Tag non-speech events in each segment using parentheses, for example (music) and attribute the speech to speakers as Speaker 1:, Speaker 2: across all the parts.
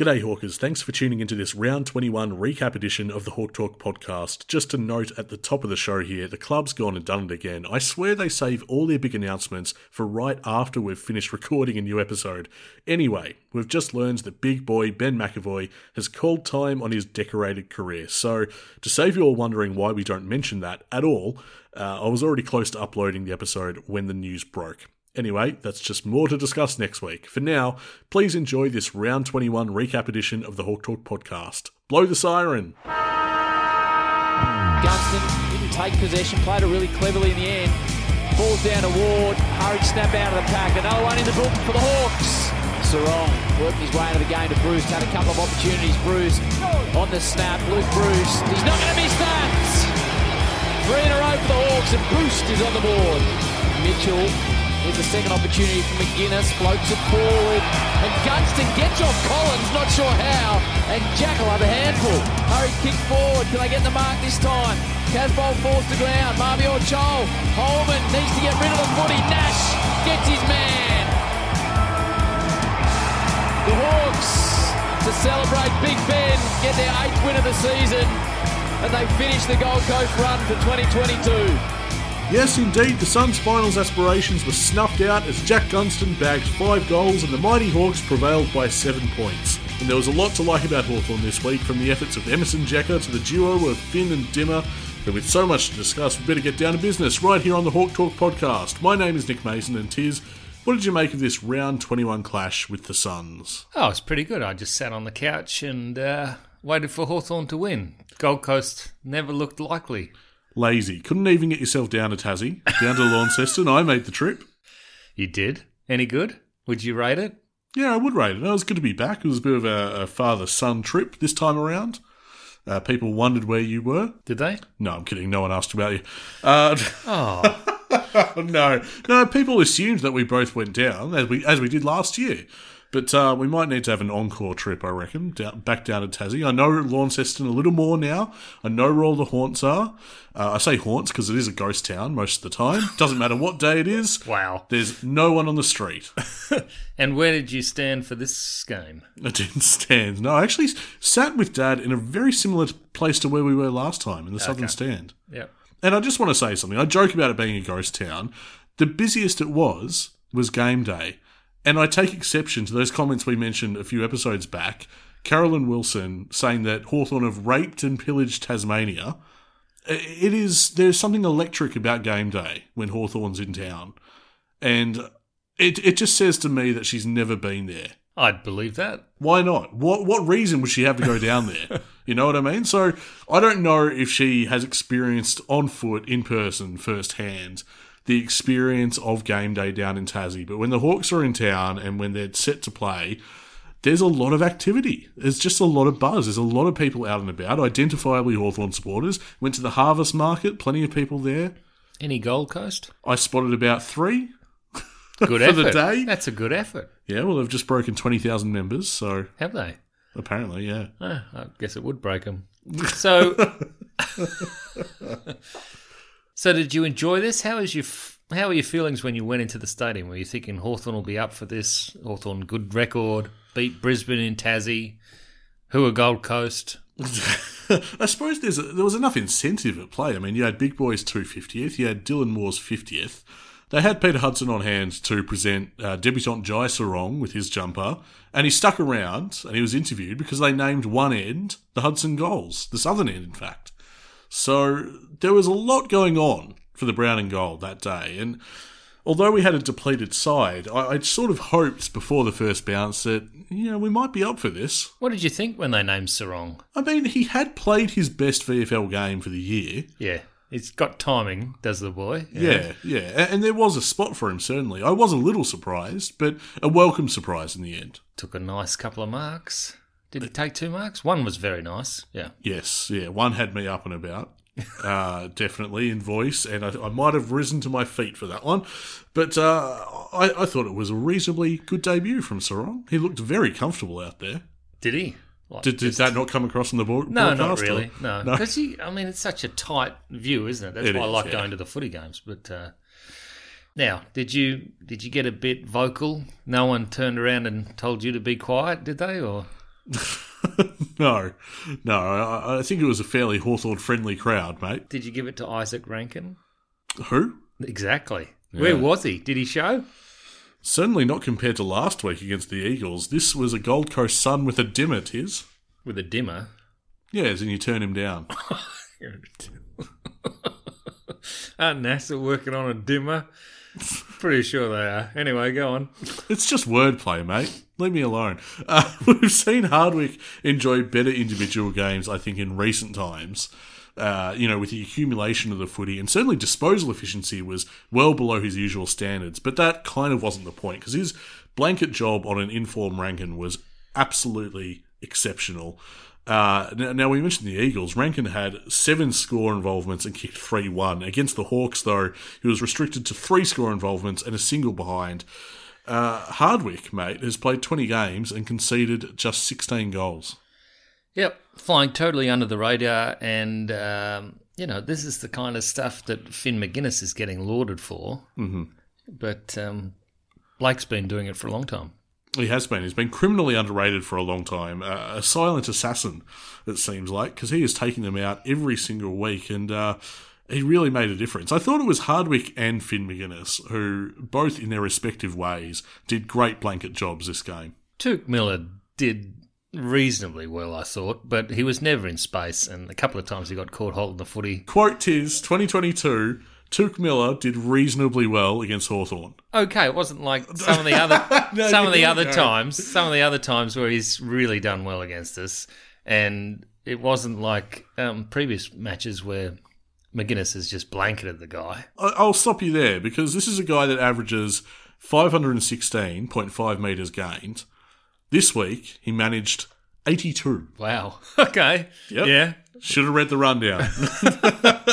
Speaker 1: G'day, Hawkers. Thanks for tuning into this round 21 recap edition of the Hawk Talk podcast. Just a note at the top of the show here the club's gone and done it again. I swear they save all their big announcements for right after we've finished recording a new episode. Anyway, we've just learned that big boy Ben McEvoy has called time on his decorated career. So, to save you all wondering why we don't mention that at all, uh, I was already close to uploading the episode when the news broke. Anyway, that's just more to discuss next week. For now, please enjoy this round 21 recap edition of the Hawk Talk podcast. Blow the siren!
Speaker 2: Gunston didn't take possession, played it really cleverly in the end. Falls down to Ward, hurried snap out of the pack. Another one in the book for the Hawks. Serong working his way into the game to Breust. Had a couple of opportunities. Breust on the snap. Luke Breust. He's not going to miss that. Three in a row for the Hawks, and Breust is on the board. Mitchell Here's a second opportunity for Maginness, floats it forward, and Gunston gets off Collins, not sure how, and Jack will have a handful. Hurry kick forward, can they get the mark this time? Casboult falls to ground, Mabior Chol, Holman needs to get rid of the footy, Nash gets his man. The Hawks to celebrate Big Ben, get their eighth win of the season, and they finish the Gold Coast run for 2022.
Speaker 1: Yes, indeed, the Suns' finals aspirations were snuffed out as Jack Gunston bagged five goals and the Mighty Hawks prevailed by seven points. And there was a lot to like about Hawthorn this week, from the efforts of Emerson Jeka to the duo of Finn and Dimmer. But with so much to discuss, we better get down to business right here on the Hawk Talk podcast. My name is Nick Mason, and Tiz, what did you make of this round 21 clash with the Suns?
Speaker 3: Oh, it's pretty good. I just sat on the couch and uh, waited for Hawthorn to win. Gold Coast never looked likely.
Speaker 1: Lazy. Couldn't even get yourself down to Tassie, down to Launceston. I made the trip.
Speaker 3: You did? Any good? Would you rate it?
Speaker 1: Yeah, I would rate it. It was good to be back. It was a bit of a, a father son trip this time around. Uh, people wondered where you were.
Speaker 3: Did they?
Speaker 1: No, I'm kidding. No one asked about you. Uh, (laughs)
Speaker 3: Oh, (laughs)
Speaker 1: no, no. People assumed that we both went down as we as we did last year. But uh, we might need to have an encore trip, I reckon, down, back down to Tassie. I know Launceston a little more now. I know where all the haunts are. Uh, I say haunts because it is a ghost town most of the time. (laughs) Doesn't matter what day it is.
Speaker 3: wow.
Speaker 1: There's no one on the street. (laughs)
Speaker 3: And where did you stand for this game?
Speaker 1: I didn't stand. No, I actually sat with Dad in a very similar place to where we were last time in the Southern Stand.
Speaker 3: Yep.
Speaker 1: And I just want to say something. I joke about it being a ghost town. The busiest it was was game day. And I take exception to those comments we mentioned a few episodes back. Caroline Wilson saying that Hawthorn have raped and pillaged Tasmania. It is there's something electric about game day when Hawthorn's in town. And it it just says to me that she's never been there.
Speaker 3: I'd believe that.
Speaker 1: Why not? What what reason would she have to go down there? (laughs) you know what I mean? So I don't know if she has experienced on foot, in person, firsthand, the experience of game day down in Tassie. But when the Hawks are in town and when they're set to play, there's a lot of activity. There's just a lot of buzz. There's a lot of people out and about, identifiably Hawthorn supporters. Went to the harvest market, plenty of people there.
Speaker 3: Any Gold Coast?
Speaker 1: I spotted about three.
Speaker 3: Good (laughs)
Speaker 1: For the
Speaker 3: effort.
Speaker 1: day?
Speaker 3: That's a good effort.
Speaker 1: Yeah, well, they've just broken 20,000 members, so
Speaker 3: Have they?
Speaker 1: apparently, yeah.
Speaker 3: Eh, I guess it would break them. So, (laughs) (laughs) so did you enjoy this? How is your how were your feelings when you went into the stadium? Were you thinking Hawthorn will be up for this? Hawthorn good record, beat Brisbane in Tassie, who are Gold Coast? (laughs)
Speaker 1: I suppose there's a, there was enough incentive at play. I mean, you had Big Boy's 250th, you had Dylan Moore's 50th. They had Peter Hudson on hand to present uh, debutant Jai Serong with his jumper, and he stuck around and he was interviewed because they named one end the Hudson Goals, the southern end, in fact. So there was a lot going on for the brown and gold that day, and although we had a depleted side, I, I'd sort of hoped before the first bounce that you know we might be up for this.
Speaker 3: What did you think when they named Serong?
Speaker 1: I mean, he had played his best VFL game for the year.
Speaker 3: Yeah, he's got timing, does the boy?
Speaker 1: Yeah, yeah. A- And there was a spot for him, certainly. I was a little surprised, but a welcome surprise in the end.
Speaker 3: Took a nice couple of marks. Did he take two marks? One was very nice. Yeah.
Speaker 1: Yes, yeah. One had me up and about, (laughs) uh, definitely in voice, and I, I might have risen to my feet for that one. But uh, I, I thought it was a reasonably good debut from Serong. He looked very comfortable out there.
Speaker 3: Did he? Like,
Speaker 1: Did, did that not come across in the board?
Speaker 3: No, not
Speaker 1: broadcast, or-
Speaker 3: really. No,
Speaker 1: No?
Speaker 3: because I mean, it's such a tight view, isn't it? That's
Speaker 1: It
Speaker 3: why I like
Speaker 1: yeah.
Speaker 3: going to the footy games. But uh, now, did you did you get a bit vocal? No one turned around and told you to be quiet, did they? Or (laughs)
Speaker 1: no, no. I, I think it was a fairly Hawthorn friendly crowd, mate.
Speaker 3: Did you give it to Izak Rankine?
Speaker 1: Who?
Speaker 3: Exactly. Where was he? Did he show?
Speaker 1: Certainly not compared to last week against the Eagles. This was a Gold Coast Sun with a dimmer, tis.
Speaker 3: With a dimmer.
Speaker 1: Yes, and you turn him down. (laughs)
Speaker 3: Aren't NASA working on a dimmer? Pretty sure they are. Anyway, go on.
Speaker 1: It's just wordplay, mate. Leave me alone. Uh, (laughs) we've seen Hardwick enjoy better individual games, I think, in recent times. Uh, you know, with the accumulation of the footy, and certainly disposal efficiency was well below his usual standards. But that kind of wasn't the point because his blanket job on an inform Rankine was absolutely exceptional. Uh, now, now, we mentioned the Eagles. Rankine had seven score involvements and kicked 3 1. Against the Hawks, though, he was restricted to three score involvements and a single behind. Uh, Hardwick, mate, has played 20 games and conceded just 16 goals.
Speaker 3: Yep, flying totally under the radar. And, um, you know, this is the kind of stuff that Finn Maginness is getting lauded for. Mm-hmm. But um, Blake's been doing it for a long time.
Speaker 1: He has been. He's been criminally underrated for a long time. Uh, a silent assassin, it seems like, because he is taking them out every single week, and uh, he really made a difference. I thought it was Hardwick and Finn Maginness who, both in their respective ways, did great blanket jobs this game.
Speaker 3: Touk Miller did reasonably well, I thought, but he was never in space, and a couple of times he got caught holding the footy.
Speaker 1: Quote tis 2022. Touk Miller did reasonably well against Hawthorn.
Speaker 3: Okay, it wasn't like some of the other
Speaker 1: No, (laughs)
Speaker 3: some of the other times, some of the other times where he's really done well against us, and it wasn't like um, previous matches where Maginness has just blanketed the guy.
Speaker 1: I'll stop you there because this is a guy that averages 516.5 metres gained. This week, he managed 82.
Speaker 3: Wow. (laughs) Okay.
Speaker 1: Yep.
Speaker 3: Yeah.
Speaker 1: Should have read the rundown.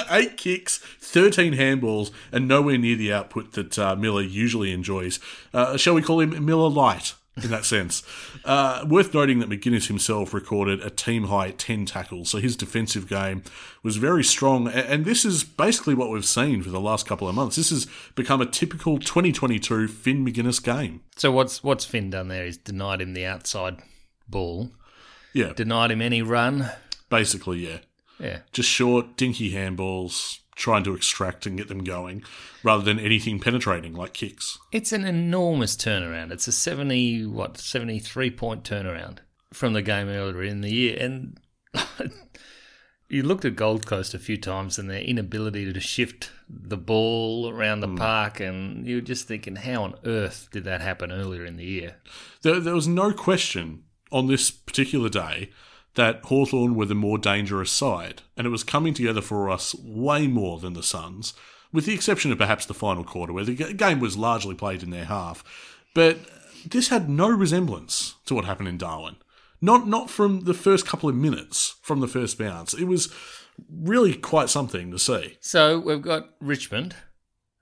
Speaker 1: (laughs) Eight kicks, 13 handballs, and nowhere near the output that uh, Miller usually enjoys. Uh, shall we call him Miller Light in that sense? Uh, worth noting that Maginness himself recorded a team high 10 tackles, so his defensive game was very strong. And this is basically what we've seen for the last couple of months. This has become a typical 2022 Finn Maginness game.
Speaker 3: So what's what's Finn done there? He's denied him the outside ball,
Speaker 1: Yeah,
Speaker 3: denied him any run.
Speaker 1: Basically, yeah.
Speaker 3: Yeah.
Speaker 1: just short, dinky handballs, trying to extract and get them going, rather than anything penetrating like kicks.
Speaker 3: It's an enormous turnaround. It's a seventy what seventy three point turnaround from the game earlier in the year, and (laughs) you looked at Gold Coast a few times and their inability to shift the ball around the hmm. park, and you were just thinking, how on earth did that happen earlier in the year?
Speaker 1: There, there was no question on this particular day that Hawthorn were the more dangerous side, and it was coming together for us way more than the Suns, with the exception of perhaps the final quarter, where the game was largely played in their half. But this had no resemblance to what happened in Darwin. Not not from the first couple of minutes from the first bounce. It was really quite something to see.
Speaker 3: So we've got Richmond.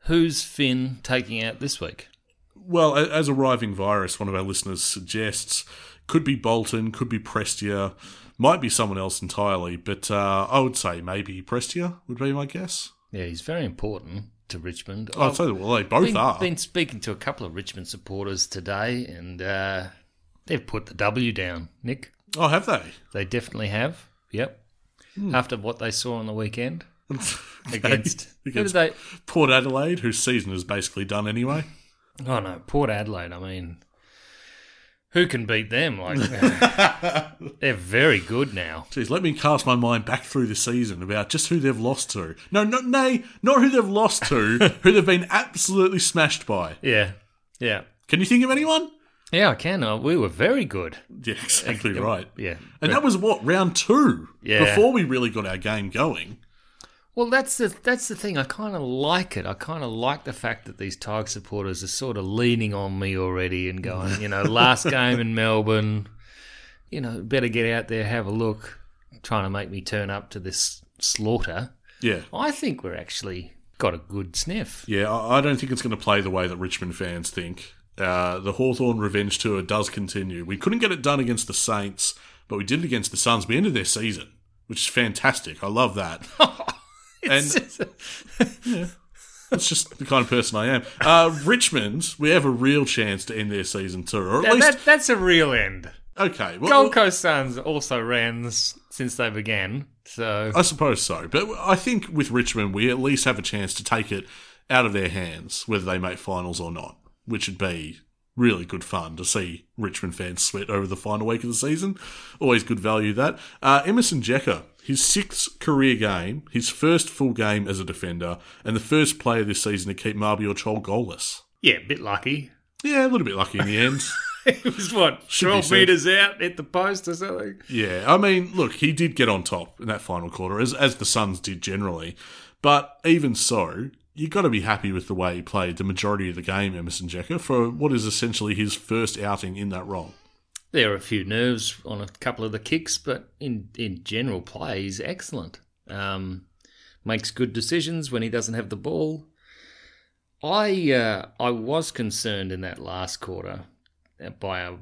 Speaker 3: Who's Finn taking out this week?
Speaker 1: Well, a- as arriving virus, one of our listeners suggests, could be Bolton, could be Prestia, might be someone else entirely, but uh, I would say maybe Prestia would be my guess.
Speaker 3: Yeah, he's very important to Richmond.
Speaker 1: I'd say well, they both
Speaker 3: been,
Speaker 1: are.
Speaker 3: been speaking to a couple of Richmond supporters today, and uh, they've put the W down. Nick,
Speaker 1: Oh, have they?
Speaker 3: they definitely have. Yep.
Speaker 1: Hmm.
Speaker 3: After what they saw on the weekend (laughs) against,
Speaker 1: Against
Speaker 3: they?
Speaker 1: Port Adelaide, whose season is basically done anyway.
Speaker 3: Oh no, Port Adelaide. I mean, who can beat them? Like (laughs) (laughs) they're very good now.
Speaker 1: Jeez, let me cast my mind back through the season about just who they've lost to. No, not nay, not who they've lost to, (laughs) who they've been absolutely smashed by.
Speaker 3: Yeah, yeah,
Speaker 1: Can you think of anyone?
Speaker 3: yeah. I can. Uh, we were very good.
Speaker 1: Yeah, exactly right.
Speaker 3: Yeah,
Speaker 1: And that was what round two.
Speaker 3: Yeah.
Speaker 1: Before we really got our game going.
Speaker 3: Well, that's the that's the thing. I kind of like it. I kind of like the fact that these Tigers supporters are sort of leaning on me already and going, you know, last (laughs) game in Melbourne, you know, better get out there, have a look, trying to make me turn up to this slaughter.
Speaker 1: Yeah,
Speaker 3: I think we're actually got a good sniff.
Speaker 1: yeah. I I don't think it's going to play the way that Richmond fans think. Uh, the Hawthorn revenge tour does continue. We couldn't get it done against the Saints, but we did it against the Suns. We ended their season, which is fantastic. I love that. (laughs) (laughs) and (laughs) that's just the kind of person I am. Uh, Richmond, we have a real chance to end their season too, or at
Speaker 3: Now,
Speaker 1: least
Speaker 3: that, that's a real end.
Speaker 1: Okay, well,
Speaker 3: Gold Coast Suns also ran since they began. So
Speaker 1: I suppose so. But I think with Richmond, we at least have a chance to take it out of their hands, whether they make finals or not, which would be really good fun to see Richmond fans sweat over the final week of the season. Always good value that. Uh, Emerson Jeka, his sixth career game, his first full game as a defender, and the first player this season to keep Mabior Chol goalless.
Speaker 3: yeah, a bit lucky.
Speaker 1: Yeah, a little bit lucky in the end. (laughs)
Speaker 3: it was what
Speaker 1: Should
Speaker 3: twelve meters out at the post or something.
Speaker 1: Yeah, I mean, look, he did get on top in that final quarter, as as the Suns did generally. But even so, you got to be happy with the way he played the majority of the game, Emerson Jeka, for what is essentially his first outing in that role.
Speaker 3: There are a few nerves on a couple of the kicks, but in in general play, he's excellent. Um, makes good decisions when he doesn't have the ball. I uh, I was concerned in that last quarter by a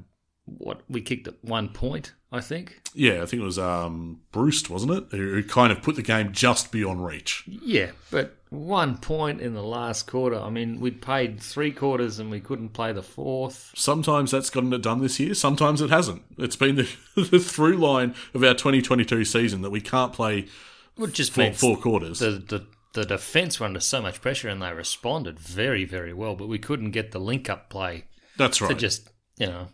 Speaker 3: what we kicked at one point. I think.
Speaker 1: Yeah, I think it was um, Breust, wasn't it, who kind of put the game just beyond reach.
Speaker 3: Yeah, but one point in the last quarter. I mean, we'd played three quarters and we couldn't play the fourth.
Speaker 1: Sometimes that's gotten it done this year, sometimes it hasn't. It's been the, (laughs) the through line of our 2022 season that we can't play
Speaker 3: It just
Speaker 1: four, four quarters.
Speaker 3: the the the defense were under so much pressure and they responded very very well, but we couldn't get the link up play
Speaker 1: That's
Speaker 3: to
Speaker 1: right.
Speaker 3: just you know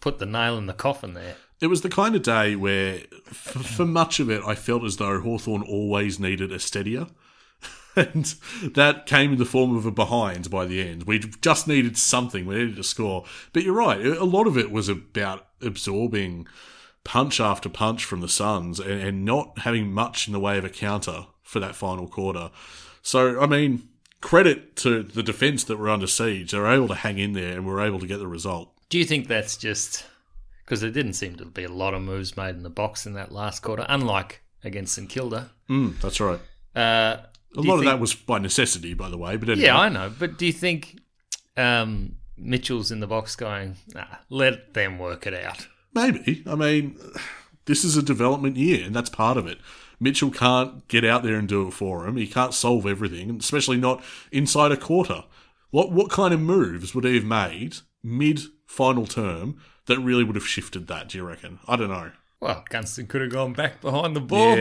Speaker 3: put the nail in the coffin there.
Speaker 1: It was the kind of day where, f- for much of it, I felt as though Hawthorn always needed a steadier. (laughs) And that came in the form of a behind by the end. We just needed something. We needed to score. But you're right. A lot of it was about absorbing punch after punch from the Suns and, and not having much in the way of a counter for that final quarter. So, I mean, credit to the defence that were under siege. They were able to hang in there and were able to get the result.
Speaker 3: Do you think that's just because there didn't seem to be a lot of moves made in the box in that last quarter, unlike against St Kilda?
Speaker 1: Mm, that's right.
Speaker 3: Uh,
Speaker 1: A lot of
Speaker 3: think-
Speaker 1: that was by necessity, by the way. But anyway.
Speaker 3: Yeah, I know. But do you think um, Mitchell's in the box going, nah, let them work it out?
Speaker 1: maybe. I mean, this is a development year, and that's part of it. Mitchell can't get out there and do it for him. He can't solve everything, especially not inside a quarter. What what kind of moves would he have made mid final term that really would have shifted that? Do you reckon? I don't know.
Speaker 3: Well, Gunston could have gone back behind the ball.
Speaker 1: No.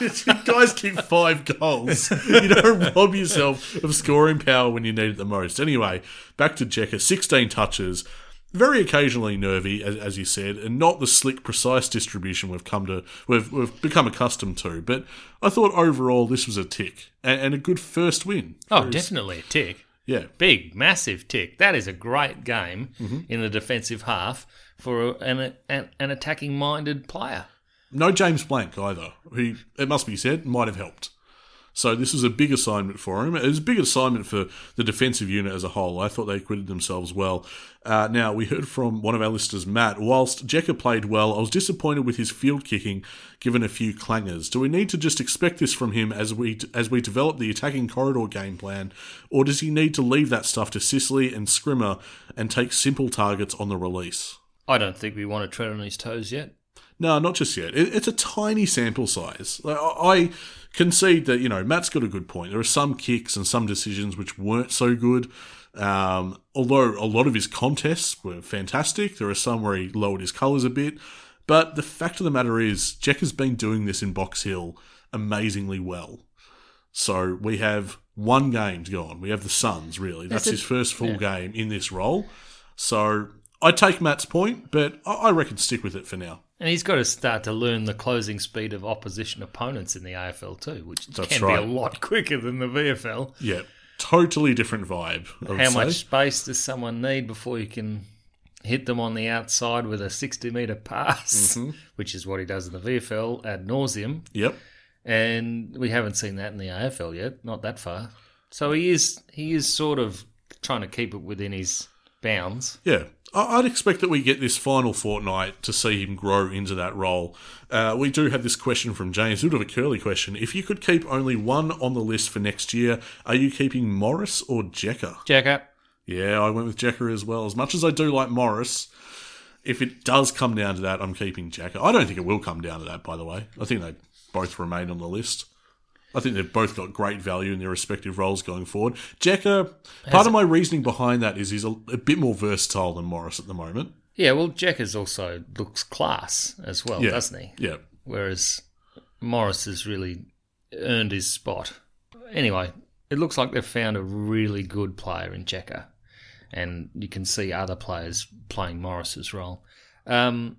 Speaker 1: you (laughs) guys kick five goals. You don't rob yourself of scoring power when you need it the most. Anyway, back to Jeka. 16 touches. Very occasionally nervy, as, as you said, and not the slick, precise distribution we've come to, we've, we've become accustomed to. But I thought overall this was a tick and, and a good first win.
Speaker 3: Oh, definitely a tick.
Speaker 1: Yeah,
Speaker 3: Big, massive tick. That is a great game
Speaker 1: Mm-hmm.
Speaker 3: in the defensive half for a, an, an, an attacking minded player.
Speaker 1: no James Blanck either, who, it must be said, might have helped. So this was a big assignment for him. It was a big assignment for the defensive unit as a whole. I thought they acquitted themselves well. Uh, now, we heard from one of our listeners, Matt, whilst Jeka played well, I was disappointed with his field kicking, given a few clangers. Do we need to just expect this from him as we as we develop the attacking corridor game plan, or does he need to leave that stuff to Sicily and Scrimmer and take simple targets on the release?
Speaker 3: I don't think we want to tread on his toes yet.
Speaker 1: No, not just yet. It, it's a tiny sample size. Like, I I concede that you know Matt's got a good point. There are some kicks and some decisions which weren't so good. Um, although a lot of his contests were fantastic, there are some where he lowered his colours a bit. But the fact of the matter is, Jack has been doing this in Box Hill amazingly well. So we have one game to go on. We have the Suns, really. That's,
Speaker 3: That's
Speaker 1: his first full
Speaker 3: Yeah.
Speaker 1: game in this role. So I take Matt's point, but I, I reckon stick with it for now.
Speaker 3: And he's got to start to learn the closing speed of opposition opponents in the AFL too, which
Speaker 1: That's
Speaker 3: can
Speaker 1: right.
Speaker 3: be a lot quicker than the VFL.
Speaker 1: Yeah, totally different vibe. I would
Speaker 3: How
Speaker 1: say.
Speaker 3: much space does someone need before you can hit them on the outside with a 60 metre pass,
Speaker 1: Mm-hmm.
Speaker 3: which is what he does in the VFL ad nauseum.
Speaker 1: Yep.
Speaker 3: And we haven't seen that in the AFL yet, not that far. So he is he is sort of trying to keep it within his bounds.
Speaker 1: Yeah. I- I'd expect that we get this final fortnight to see him grow into that role. Uh, we do have this question from James, a bit of a curly question. If you could keep only one on the list for next year, are you keeping Morris or Jeka?
Speaker 3: Jeka,
Speaker 1: Yeah, I went with Jeka as well. As much as I do like Morris, if it does come down to that, I'm keeping Jeka. I don't think it will come down to that, by the way. I think they both remain on the list. I think they've both got great value in their respective roles going forward. Jeka, part of my reasoning behind that is he's a, a bit more versatile than Morris at the moment.
Speaker 3: Yeah, well, Jackers also looks class as well,
Speaker 1: Yeah.
Speaker 3: doesn't he?
Speaker 1: Yeah.
Speaker 3: Whereas Morris has really earned his spot. Anyway, it looks like they've found a really good player in Jeka, and you can see other players playing Morris's role. Um,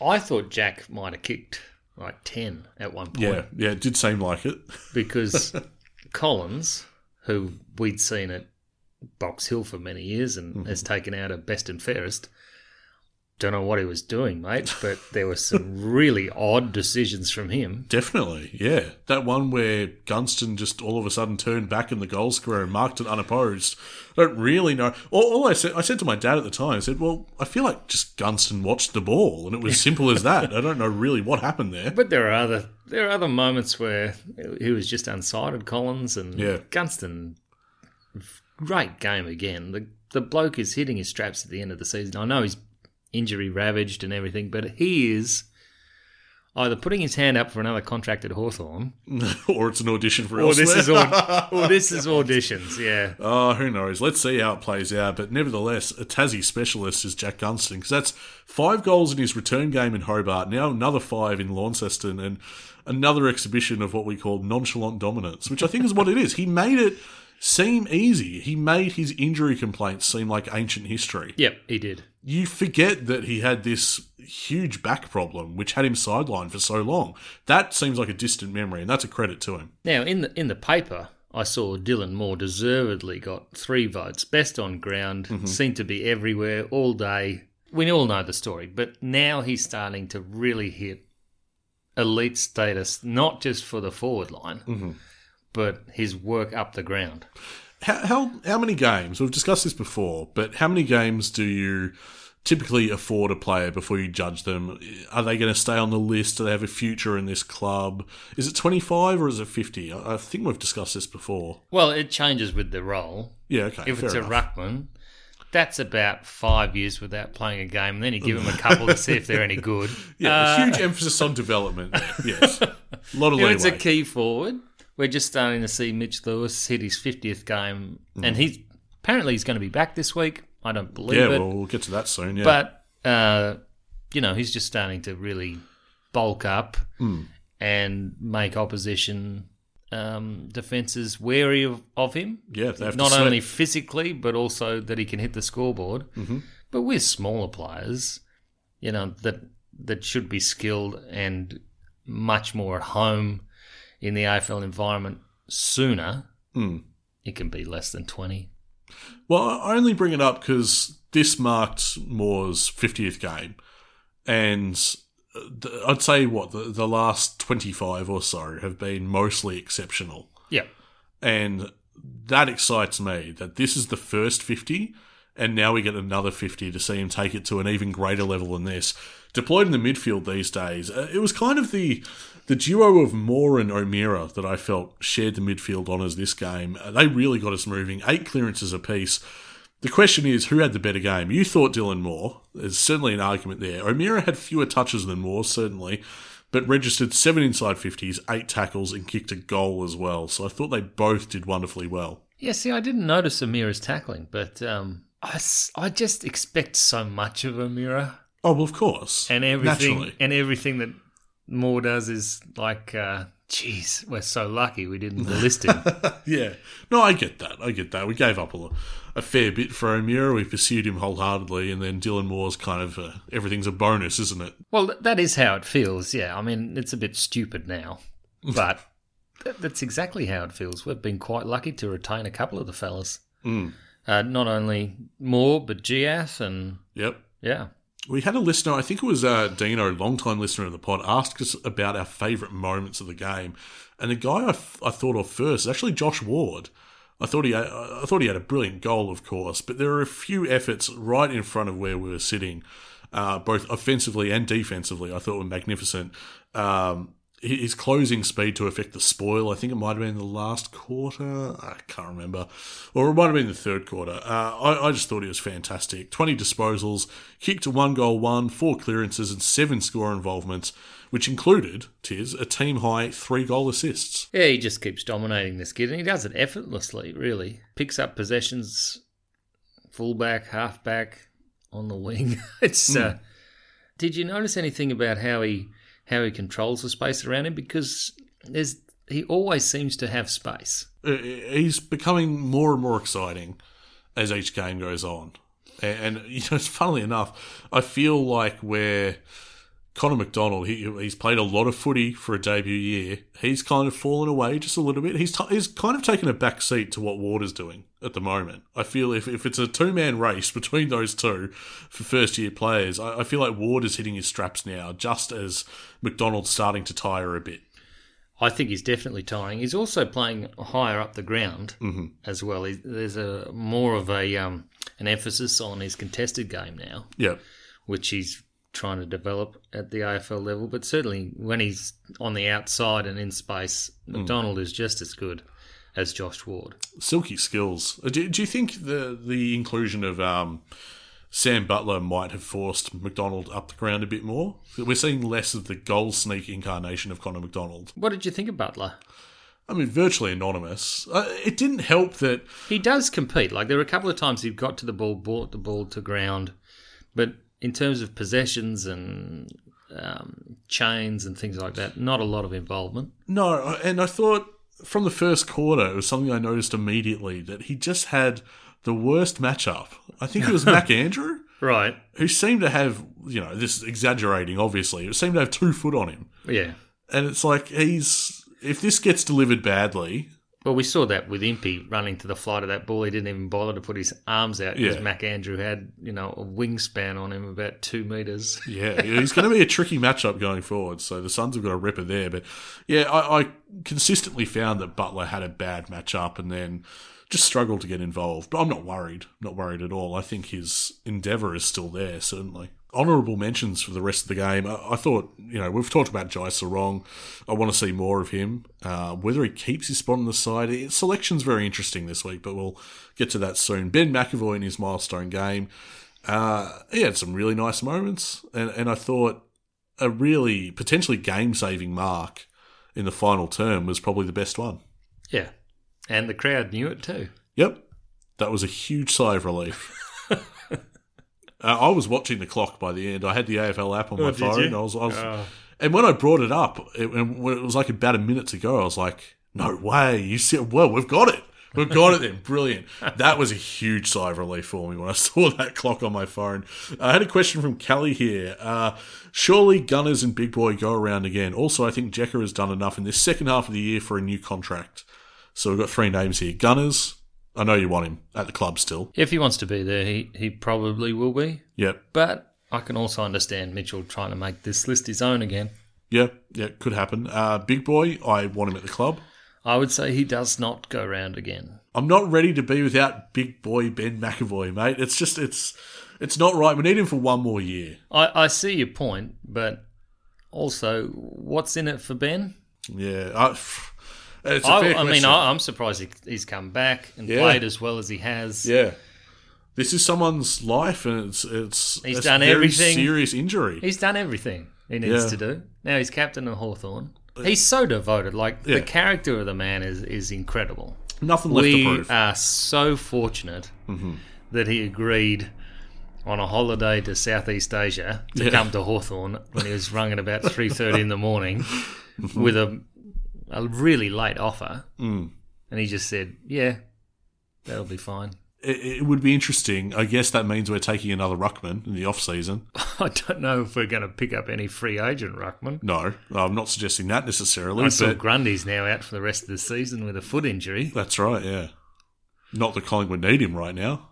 Speaker 3: I thought Jack might have kicked like 10 at one point
Speaker 1: Yeah. Yeah. It did seem like it. (laughs)
Speaker 3: because Collins, who we'd seen at Box Hill for many years and mm-hmm. has taken out a best and fairest, don't know what he was doing, mate, but there were some (laughs) really odd decisions from him.
Speaker 1: Definitely, yeah. That one where Gunston just all of a sudden turned back in the goal square and marked it unopposed. I don't really know. All, all I said, I said to my dad at the time, I said, "Well, I feel like just Gunston watched the ball, and it was (laughs) simple as that. I don't know really what happened there."
Speaker 3: But there are other there are other moments where he was just unsighted, Collins and
Speaker 1: Yeah.
Speaker 3: Gunston. Great game again. The the bloke is hitting his straps at the end of the season. I know he's injury ravaged and everything, but he is either putting his hand up for another contract at Hawthorn, (laughs)
Speaker 1: or it's an audition for
Speaker 3: or this is aud- (laughs) or this is auditions. Yeah,
Speaker 1: Oh, who knows? Let's see how it plays out. But nevertheless, a Tassie specialist is Jack Gunston because that's five goals in his return game in Hobart. Now another five in Launceston, and another exhibition of what we call nonchalant dominance, which I think is what it is. He made it seem easy. He made his injury complaints seem like ancient history.
Speaker 3: yep, he did.
Speaker 1: You forget that he had this huge back problem, which had him sidelined for so long. That seems like a distant memory, and that's a credit to him.
Speaker 3: Now in the in the paper, I saw Dylan Moore deservedly got three votes, best on ground, mm-hmm. seemed to be everywhere all day. We all know the story, but now he's starting to really hit elite status, not just for the forward line, mm-hmm. But his work up the ground.
Speaker 1: How, how how many games? We've discussed this before, but how many games do you typically afford a player before you judge them? Are they going to stay on the list? Do they have a future in this club? Is it twenty five or is it fifty? I, I think we've discussed this before.
Speaker 3: Well, it changes with the role.
Speaker 1: Yeah, okay.
Speaker 3: If it's a ruckman, that's about five years without playing a game, and then you give them a couple to see if they're any good. (laughs)
Speaker 1: yeah,
Speaker 3: Uh,
Speaker 1: huge emphasis on development. (laughs) Yes, a lot of leeway.
Speaker 3: it's a key forward, we're just starting to see Mitch Lewis hit his 50th game, and he's apparently he's going to be back this week. I don't believe
Speaker 1: yeah,
Speaker 3: it,
Speaker 1: well, we'll get to that soon. Yeah,
Speaker 3: but uh, you know he's just starting to really bulk up
Speaker 1: Hmm.
Speaker 3: and make opposition um, defenses wary of, of him.
Speaker 1: yeah, they have
Speaker 3: Not only physically, but also that he can hit the scoreboard. Mm-hmm. But with smaller players, you know that that should be skilled and much more at home in the AFL environment sooner.
Speaker 1: Hmm.
Speaker 3: It can be less than twenty.
Speaker 1: Well, I only bring it up because this marked Moore's 50th game. And uh, I'd say, what, the, the last 25 or so have been mostly exceptional.
Speaker 3: Yeah,
Speaker 1: And that excites me that this is the first 50, and now we get another 50 to see him take it to an even greater level than this. Deployed in the midfield these days, uh, it was kind of the the duo of Moore and O'Meara that I felt shared the midfield honours this game. Uh, they really got us moving. Eight clearances apiece. The question is, who had the better game? You thought Dylan Moore. There's certainly an argument there. O'Meara had fewer touches than Moore, certainly, but registered seven inside 50s, eight tackles, and kicked a goal as well. So I thought they both did wonderfully well.
Speaker 3: yeah. See, I didn't notice O'Meara's tackling, but um, I, I just expect so much of O'Meara.
Speaker 1: Oh, well, of course.
Speaker 3: and everything
Speaker 1: Naturally.
Speaker 3: and everything that Moore does is like, uh, geez, we're so lucky we didn't list him. (laughs)
Speaker 1: Yeah. No, I get that. I get that. We gave up a, a fair bit for O'Meara. We pursued him wholeheartedly, and then Dylan Moore's kind of uh, everything's a bonus, isn't it?
Speaker 3: well, that is how it feels. Yeah, I mean, it's a bit stupid now, (laughs) but th- that's exactly how it feels. We've been quite lucky to retain a couple of the fellas.
Speaker 1: Mm.
Speaker 3: Uh, not only Moore, but Jiath, and
Speaker 1: Yep.
Speaker 3: yeah,
Speaker 1: We had a listener, I think it was uh, Dino, long-time listener of the pod, asked us about our favourite moments of the game, and the guy I, f- I thought of first is actually Josh Ward. I thought he had, I thought he had a brilliant goal, of course, but there were a few efforts right in front of where we were sitting, uh, both offensively and defensively. I thought were magnificent. Um, his closing speed to affect the spoil. I think it might have been the last quarter. I can't remember, or it might have been the third quarter. Uh, I, I just thought he was fantastic. Twenty disposals, kicked to one goal, one, four clearances, and seven score involvements, which included, tis a team high three goal assists.
Speaker 3: yeah, he just keeps dominating this kid, and he does it effortlessly. Really picks up possessions, fullback, halfback, on the wing. (laughs) it's. Uh, did you notice anything about how he how he controls the space around him? Because there's he always seems to have space.
Speaker 1: Uh, He's becoming more and more exciting as each game goes on. And, (laughs) you know, it's funnily enough, I feel like where Connor McDonald, he, he's played a lot of footy for a debut year. He's kind of fallen away just a little bit. He's, t- he's kind of taken a back seat to what Ward is doing at the moment. I feel if, if it's a two man race (laughs) between those two for first year players, I, I feel like Ward is hitting his straps now, just as McDonald's starting to tire a bit.
Speaker 3: I think he's definitely tiring. He's also playing higher up the ground as well. He, there's a more of a um, an emphasis on his contested game now,
Speaker 1: Yeah.
Speaker 3: which he's trying to develop at the AFL level. But certainly when he's on the outside and in space, McDonald is just as good as Josh Ward.
Speaker 1: silky skills. Uh, Do, do you think the the inclusion of um, Sam Butler might have forced McDonald up the ground a bit more? We're seeing less of the goal sneak incarnation of Connor McDonald.
Speaker 3: What did you think of Butler?
Speaker 1: I mean, virtually anonymous. Uh, it didn't help that.
Speaker 3: He does compete. Like there were a couple of times he got to the ball, brought the ball to ground, but in terms of possessions and um, chains and things like that, not a lot of involvement.
Speaker 1: No, and I thought from the first quarter, it was something I noticed immediately that he just had the worst matchup. I think it was Mac (laughs) Andrew.
Speaker 3: Right.
Speaker 1: Who seemed to have, you know, this is exaggerating, obviously. It seemed to have two foot on him.
Speaker 3: Yeah.
Speaker 1: And it's like he's if this gets delivered badly,
Speaker 3: Well, we saw that with Impey running to the flight of that ball. He didn't even bother to put his arms out because
Speaker 1: Yeah.
Speaker 3: Mac Andrew had, you know, a wingspan on him about two metres. (laughs)
Speaker 1: yeah, he's going to be a tricky matchup going forward. So the Suns have got a ripper there, but yeah, I, I consistently found that Butler had a bad matchup and then just struggled to get involved. But I'm not worried, not worried at all. I think his endeavour is still there, certainly. Honourable mentions for the rest of the game. I, I thought, you know, we've talked about Jai Serong. I want to see more of him. Uh, whether he keeps his spot on the side, it, selection's very interesting this week, but we'll get to that soon. Ben McEvoy in his milestone game. Uh, he had some really nice moments, and, and I thought a really potentially game saving mark in the final term was probably the best one.
Speaker 3: Yeah. And the crowd knew it too.
Speaker 1: Yep, that was a huge sigh of relief. Uh, I was watching the clock by the end. I had the AFL app on my
Speaker 3: Oh, did
Speaker 1: phone. I was, I was
Speaker 3: Oh.
Speaker 1: and when I brought it up, it, it was like about a minute to go, I was like, "No way! You said, well, we've got it." We've got it then. Brilliant. (laughs) That was a huge sigh of relief for me when I (laughs) saw that clock on my phone. I had a question from Kelly here. Uh, surely Gunners and Big Boy go around again. Also, I think Jeka has done enough in this second half of the year for a new contract. So we've got three names here. Gunners, I know you want him at the club still.
Speaker 3: If he wants to be there, he, he probably will be.
Speaker 1: Yep.
Speaker 3: But I can also understand Mitchell trying to make this list his own again.
Speaker 1: Yeah, Yeah, could happen. Uh, Big Boy, I want him at the club.
Speaker 3: I would say he does not go round again.
Speaker 1: I'm not ready to be without big boy Ben McEvoy, mate. It's just it's it's not right. We need him for one more year.
Speaker 3: I, I see your point, but also, what's in it for Ben?
Speaker 1: Yeah, I, it's
Speaker 3: I, I mean. I, I'm surprised he, he's come back and
Speaker 1: Yeah.
Speaker 3: played as well as he has.
Speaker 1: yeah, this is someone's life, and it's it's
Speaker 3: He's
Speaker 1: it's
Speaker 3: done
Speaker 1: very
Speaker 3: everything.
Speaker 1: Serious injury.
Speaker 3: He's done everything he needs
Speaker 1: Yeah.
Speaker 3: to do. Now he's captain of Hawthorn. He's so devoted. Like
Speaker 1: Yeah.
Speaker 3: the character of the man is is incredible.
Speaker 1: Nothing left
Speaker 3: we
Speaker 1: to prove.
Speaker 3: are so fortunate
Speaker 1: Mm-hmm.
Speaker 3: that he agreed on a holiday to Southeast Asia to
Speaker 1: Yeah.
Speaker 3: come to Hawthorn when he was rung at about three thirty in the morning (laughs) with a a really late offer,
Speaker 1: Mm.
Speaker 3: and he just said, "Yeah, that'll be fine."
Speaker 1: it, it would be interesting. I guess that means we're taking another ruckman in the off season. (laughs)
Speaker 3: I don't know if we're going to pick up any free agent ruckman.
Speaker 1: No, I'm not suggesting that necessarily.
Speaker 3: I saw
Speaker 1: But
Speaker 3: Grundy's now out for the rest of the season with a foot injury.
Speaker 1: that's right. Yeah, not that Collingwood need him right now.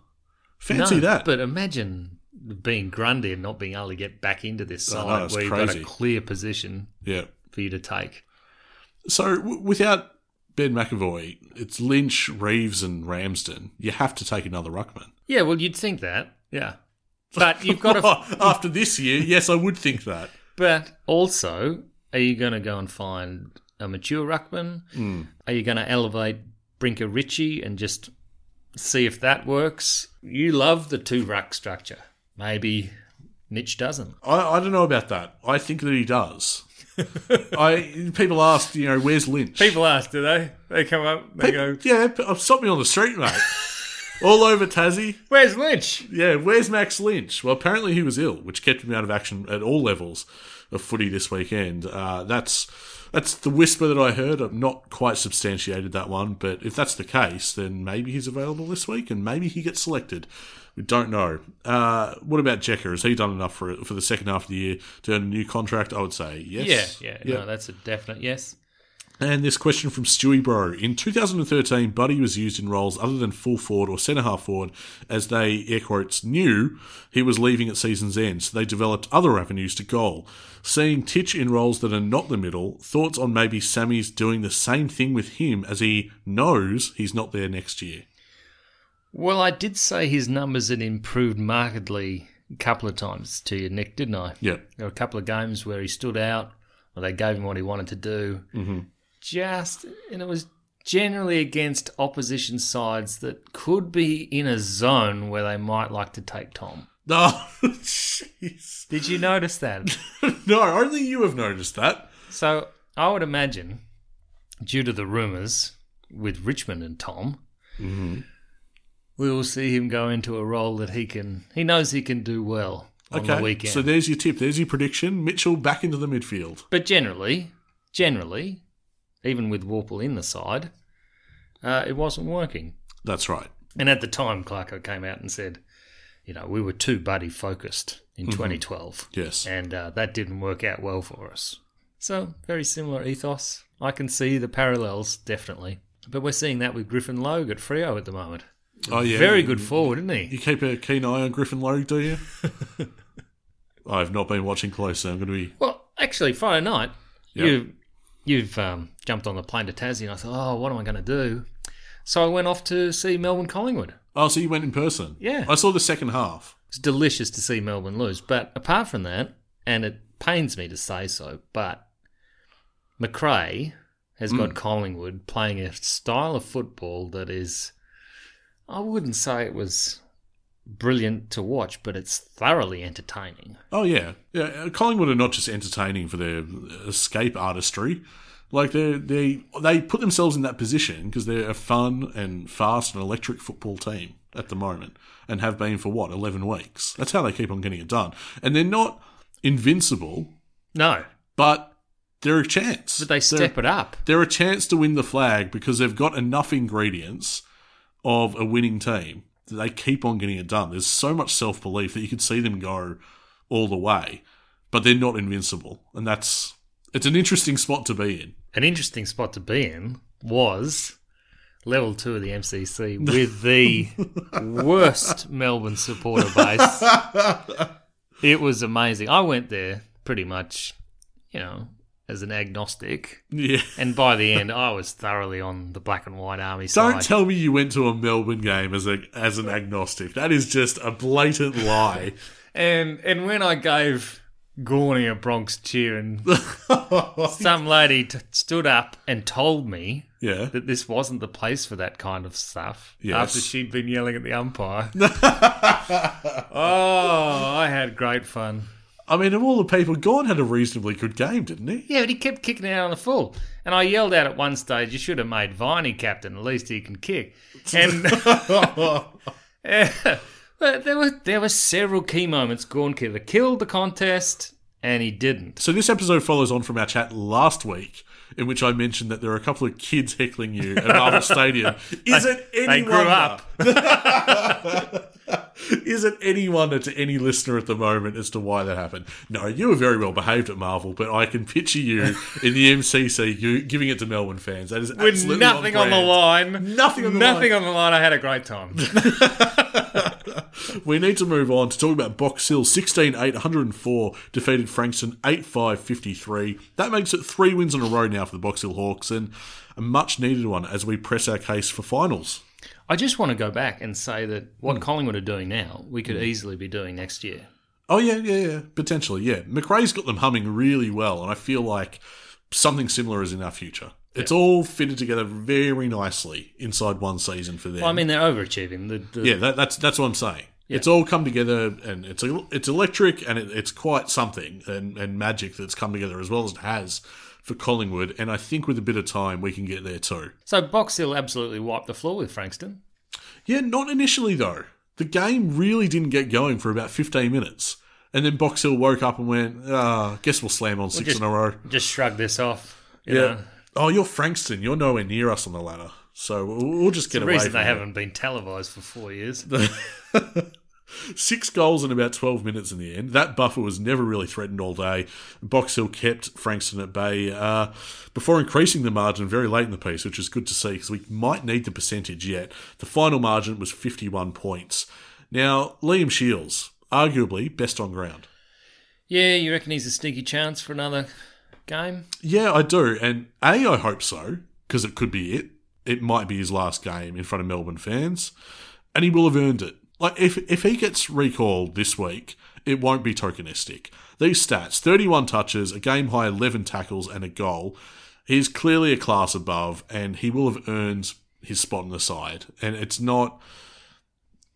Speaker 1: Fancy
Speaker 3: No,
Speaker 1: that.
Speaker 3: But imagine being Grundy and not being able to get back into this side
Speaker 1: know,
Speaker 3: where you've got a clear position
Speaker 1: yeah.
Speaker 3: for you to take.
Speaker 1: So w- without Ben McEvoy, it's Lynch, Reeves, and Ramsden. You have to take another ruckman.
Speaker 3: Yeah, well, you'd think that. Yeah. But you've got to. (laughs)
Speaker 1: After this year, yes, I would think that.
Speaker 3: but also, are you going to go and find a mature ruckman?
Speaker 1: Hmm.
Speaker 3: Are you going to elevate Brinker Ritchie and just see if that works? You love the two ruck structure. Maybe Mitch doesn't.
Speaker 1: I, I don't know about that. I think that he does. (laughs) I people ask, you know, where's Lynch?
Speaker 3: People ask, do they? They come up, they go,
Speaker 1: yeah, uh, stop me on the street, mate. (laughs) all over Tassie.
Speaker 3: Where's Lynch?
Speaker 1: Yeah, where's Max Lynch? Well, apparently he was ill, which kept him out of action at all levels of footy this weekend. Uh, that's that's the whisper that I heard. I've not quite substantiated that one, but if that's the case, then maybe he's available this week and maybe he gets selected. We don't know. Uh, what about Jeka? Has he done enough for for the second half of the year to earn a new contract? I would say yes.
Speaker 3: Yeah, yeah, No, that's a definite yes.
Speaker 1: And this question from Stewie Bro. In 2013, Buddy was used in roles other than full forward or centre half forward as they, air quotes, knew he was leaving at season's end, so they developed other avenues to goal. Seeing Titch in roles that are not the middle, thoughts on maybe Sammy's doing the same thing with him as he knows he's not there next year?
Speaker 3: Well, I did say his numbers had improved markedly a couple of times to you, Nick, didn't I?
Speaker 1: Yeah.
Speaker 3: There were a couple of games where he stood out, or they gave him what he wanted to do. Mm-hmm. Just, and it was generally against opposition sides that could be in a zone where they might like to take Tom.
Speaker 1: Oh, (laughs) jeez.
Speaker 3: Did you notice that? (laughs)
Speaker 1: no, only you have noticed that.
Speaker 3: so I would imagine, due to the rumours with Richmond and Tom, mm-hmm. we will see him go into a role that he can. He knows he can do well on the
Speaker 1: Okay,
Speaker 3: weekend.
Speaker 1: so there's your tip. There's your prediction. Mitchell back into the midfield.
Speaker 3: But generally, generally, even with Warple in the side, uh, it wasn't working.
Speaker 1: That's right.
Speaker 3: And at the time, Clarko came out and said, you know, we were too buddy focused in 2012.
Speaker 1: Yes.
Speaker 3: And uh, that didn't work out well for us. So, very similar ethos. I can see the parallels, definitely. But we're seeing that with Griffin Logue at Freo at the moment.
Speaker 1: Oh yeah,
Speaker 3: Very good forward, isn't he?
Speaker 1: You keep a keen eye on Griffin Logue, do you? (laughs) I've not been watching closely. I'm going to be.
Speaker 3: Well, actually, Friday night,
Speaker 1: Yep.
Speaker 3: you you've um, jumped on the plane to Tassie, and I thought, oh, what am I going to do? So I went off to see Melbourne Collingwood.
Speaker 1: Oh, so you went in person?
Speaker 3: Yeah.
Speaker 1: I saw the second half.
Speaker 3: It's delicious to see Melbourne lose, but apart from that, and it pains me to say so, but McRae has got mm. Collingwood playing a style of football that is, I wouldn't say it was brilliant to watch, but it's thoroughly entertaining.
Speaker 1: Oh yeah, yeah. Collingwood are not just entertaining for their escape artistry. Like they they they put themselves in that position because they're a fun and fast and electric football team at the moment, and have been for what eleven weeks. That's how they keep on getting it done. And they're not invincible,
Speaker 3: No,
Speaker 1: but they're a chance.
Speaker 3: but they step it up.
Speaker 1: they're a chance to win the flag because they've got enough ingredients of a winning team that they keep on getting it done. There's so much self belief that you could see them go all the way, but they're not invincible, and that's it's an interesting spot to be in.
Speaker 3: An interesting spot to be in was level two of the MCC (laughs) with the worst Melbourne supporter base. (laughs) It was amazing. I went there pretty much, you know, as an agnostic.
Speaker 1: Yeah.
Speaker 3: And by the end, I was thoroughly on the black and white army side.
Speaker 1: Don't
Speaker 3: side.
Speaker 1: tell me you went to a Melbourne game as a as an agnostic. That is just a blatant lie. (laughs)
Speaker 3: and and when I gave Gorney a Bronx cheer, and (laughs) some lady t- stood up and told me
Speaker 1: Yeah.
Speaker 3: that this wasn't the place for that kind of stuff.
Speaker 1: Yes.
Speaker 3: After she'd been yelling at the umpire. (laughs) oh, I had great fun.
Speaker 1: I mean, of all the people, Gawn had a reasonably good game, didn't he?
Speaker 3: Yeah, but he kept kicking out on the full. And I yelled out at one stage, you should have made Viney captain. At least he can kick. (laughs) And Yeah. But there were there were several key moments. Gawn either killed the contest, and he didn't.
Speaker 1: So this episode follows on from our chat last week, in which I mentioned that there are a couple of kids heckling you at Marvel Stadium. (laughs) Is it any
Speaker 3: They grew
Speaker 1: wonder?
Speaker 3: up. (laughs)
Speaker 1: Is it any wonder to any listener at the moment as to why that happened? No, you were very well behaved at Marvel, but I can picture you in the MCC you, giving it to Melbourne fans. That is
Speaker 3: With nothing on the line.
Speaker 1: Nothing on the
Speaker 3: Nothing
Speaker 1: line.
Speaker 3: on the line. I had a great time. (laughs) (laughs)
Speaker 1: We need to move on to talk about Box Hill 16 8 104 defeated Frankston 8 5 53. That makes it three wins in a row now for the Box Hill Hawks and a much needed one as we press our case for finals.
Speaker 3: I just want to go back and say that what
Speaker 1: Hmm.
Speaker 3: Collingwood are doing now, we could easily be doing next year.
Speaker 1: Oh yeah, yeah, yeah, potentially, yeah. McRae's got them humming really well, and I feel like something similar is in our future. It's all fitted together very nicely inside one season for them.
Speaker 3: Well, I mean, they're overachieving. The, the,
Speaker 1: yeah, that, that's that's what I'm saying. It's all come together, and it's it's electric, and it, it's quite something and, and magic that's come together as well as it has for Collingwood. And I think with a bit of time, we can get there too.
Speaker 3: So Box Hill absolutely wiped the floor with Frankston.
Speaker 1: Yeah, not initially though. The game really didn't get going for about 15 minutes. And then Box Hill woke up and went, ah, guess we'll slam on six
Speaker 3: just-
Speaker 1: in a row.
Speaker 3: Just shrug this off. you
Speaker 1: Yeah.
Speaker 3: know.
Speaker 1: Oh, you're Frankston. You're nowhere near us on the ladder. So we'll, we'll just get
Speaker 3: The
Speaker 1: away The
Speaker 3: reason
Speaker 1: from
Speaker 3: they
Speaker 1: it.
Speaker 3: haven't been televised for four years. (laughs)
Speaker 1: Six goals in about 12 minutes in the end. That buffer was never really threatened all day. Box Hill kept Frankston at bay uh, before increasing the margin very late in the piece, which is good to see because we might need the percentage yet. The final margin was 51 points. Now, Liam Shields, arguably best on ground.
Speaker 3: yeah, you reckon he's a sneaky chance for another game?
Speaker 1: Yeah, I do. And A, I hope so, because it could be it. It might be his last game in front of Melbourne fans, and he will have earned it. Like, if, if he gets recalled this week, it won't be tokenistic. These stats 31 touches, a game high 11 tackles, and a goal. He's clearly a class above, and he will have earned his spot in the side. And it's not.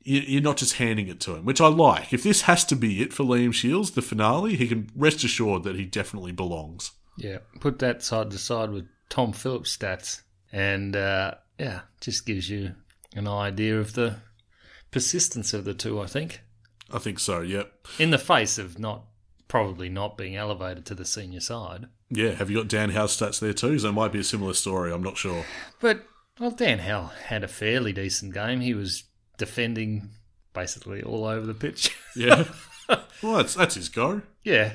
Speaker 1: You- You're not just handing it to him, which I like. If this has to be it for Liam Shields, the finale, he can rest assured that he definitely belongs.
Speaker 3: Yeah, put that side to side with Tom Phillips' stats, and uh, yeah, just gives you an idea of the persistence of the two. I think,
Speaker 1: I think so, yep.
Speaker 3: in the face of not probably not being elevated to the senior side.
Speaker 1: Yeah, have you got Dan Howe's stats there too? So it might be a similar story. I'm not sure.
Speaker 3: But well, Dan Howe had a fairly decent game. He was defending basically all over the pitch. (laughs)
Speaker 1: Yeah. well, that's that's his go.
Speaker 3: yeah,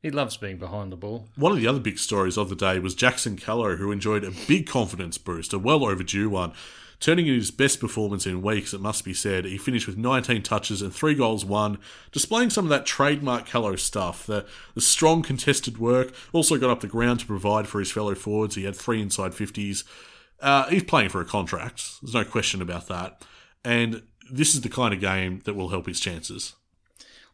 Speaker 3: he loves being behind the ball.
Speaker 1: One of the other big stories of the day was Jackson Callow, who enjoyed a big confidence boost, a well overdue one. Turning in his best performance in weeks, it must be said. He finished with 19 touches and three goals won, displaying some of that trademark Callow stuff. The, the strong contested work, also got up the ground to provide for his fellow forwards. He had three inside 50s. Uh, he's playing for a contract. There's no question about that. And this is the kind of game that will help his chances.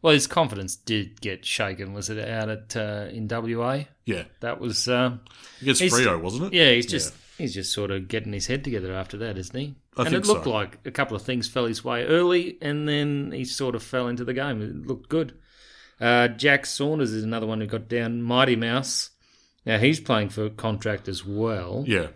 Speaker 3: Well, his confidence did get shaken. Was it out at uh, in WA?
Speaker 1: Yeah.
Speaker 3: That was um,
Speaker 1: Against Freo, wasn't it?
Speaker 3: Yeah, he's just he's just sort of getting his head together after that, isn't he?
Speaker 1: I
Speaker 3: and it looked
Speaker 1: so.
Speaker 3: like a couple of things fell his way early, and then he sort of fell into the game. It looked good. Uh, Jack Saunders is another one who got down. Mighty Mouse. Now he's playing for contract as well,
Speaker 1: Yeah.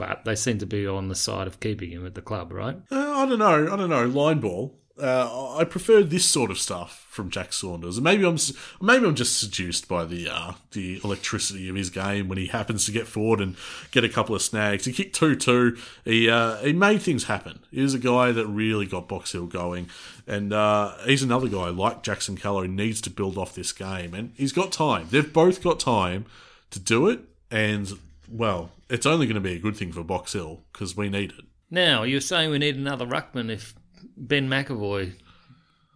Speaker 3: But they seem to be on the side of keeping him at the club, right?
Speaker 1: Uh, I don't know. I don't know. Line ball. Uh, I prefer this sort of stuff from Jack Saunders. Maybe I'm maybe I'm just seduced by the uh, the electricity of his game when he happens to get forward and get a couple of snags. He kicked two two. He uh, he made things happen. He was a guy that really got Box Hill going, and uh, he's another guy like Jackson Callow needs to build off this game, and he's got time. They've both got time to do it, and well, it's only going to be a good thing for Box Hill because we need it.
Speaker 3: Now you're saying we need another ruckman if Ben McEvoy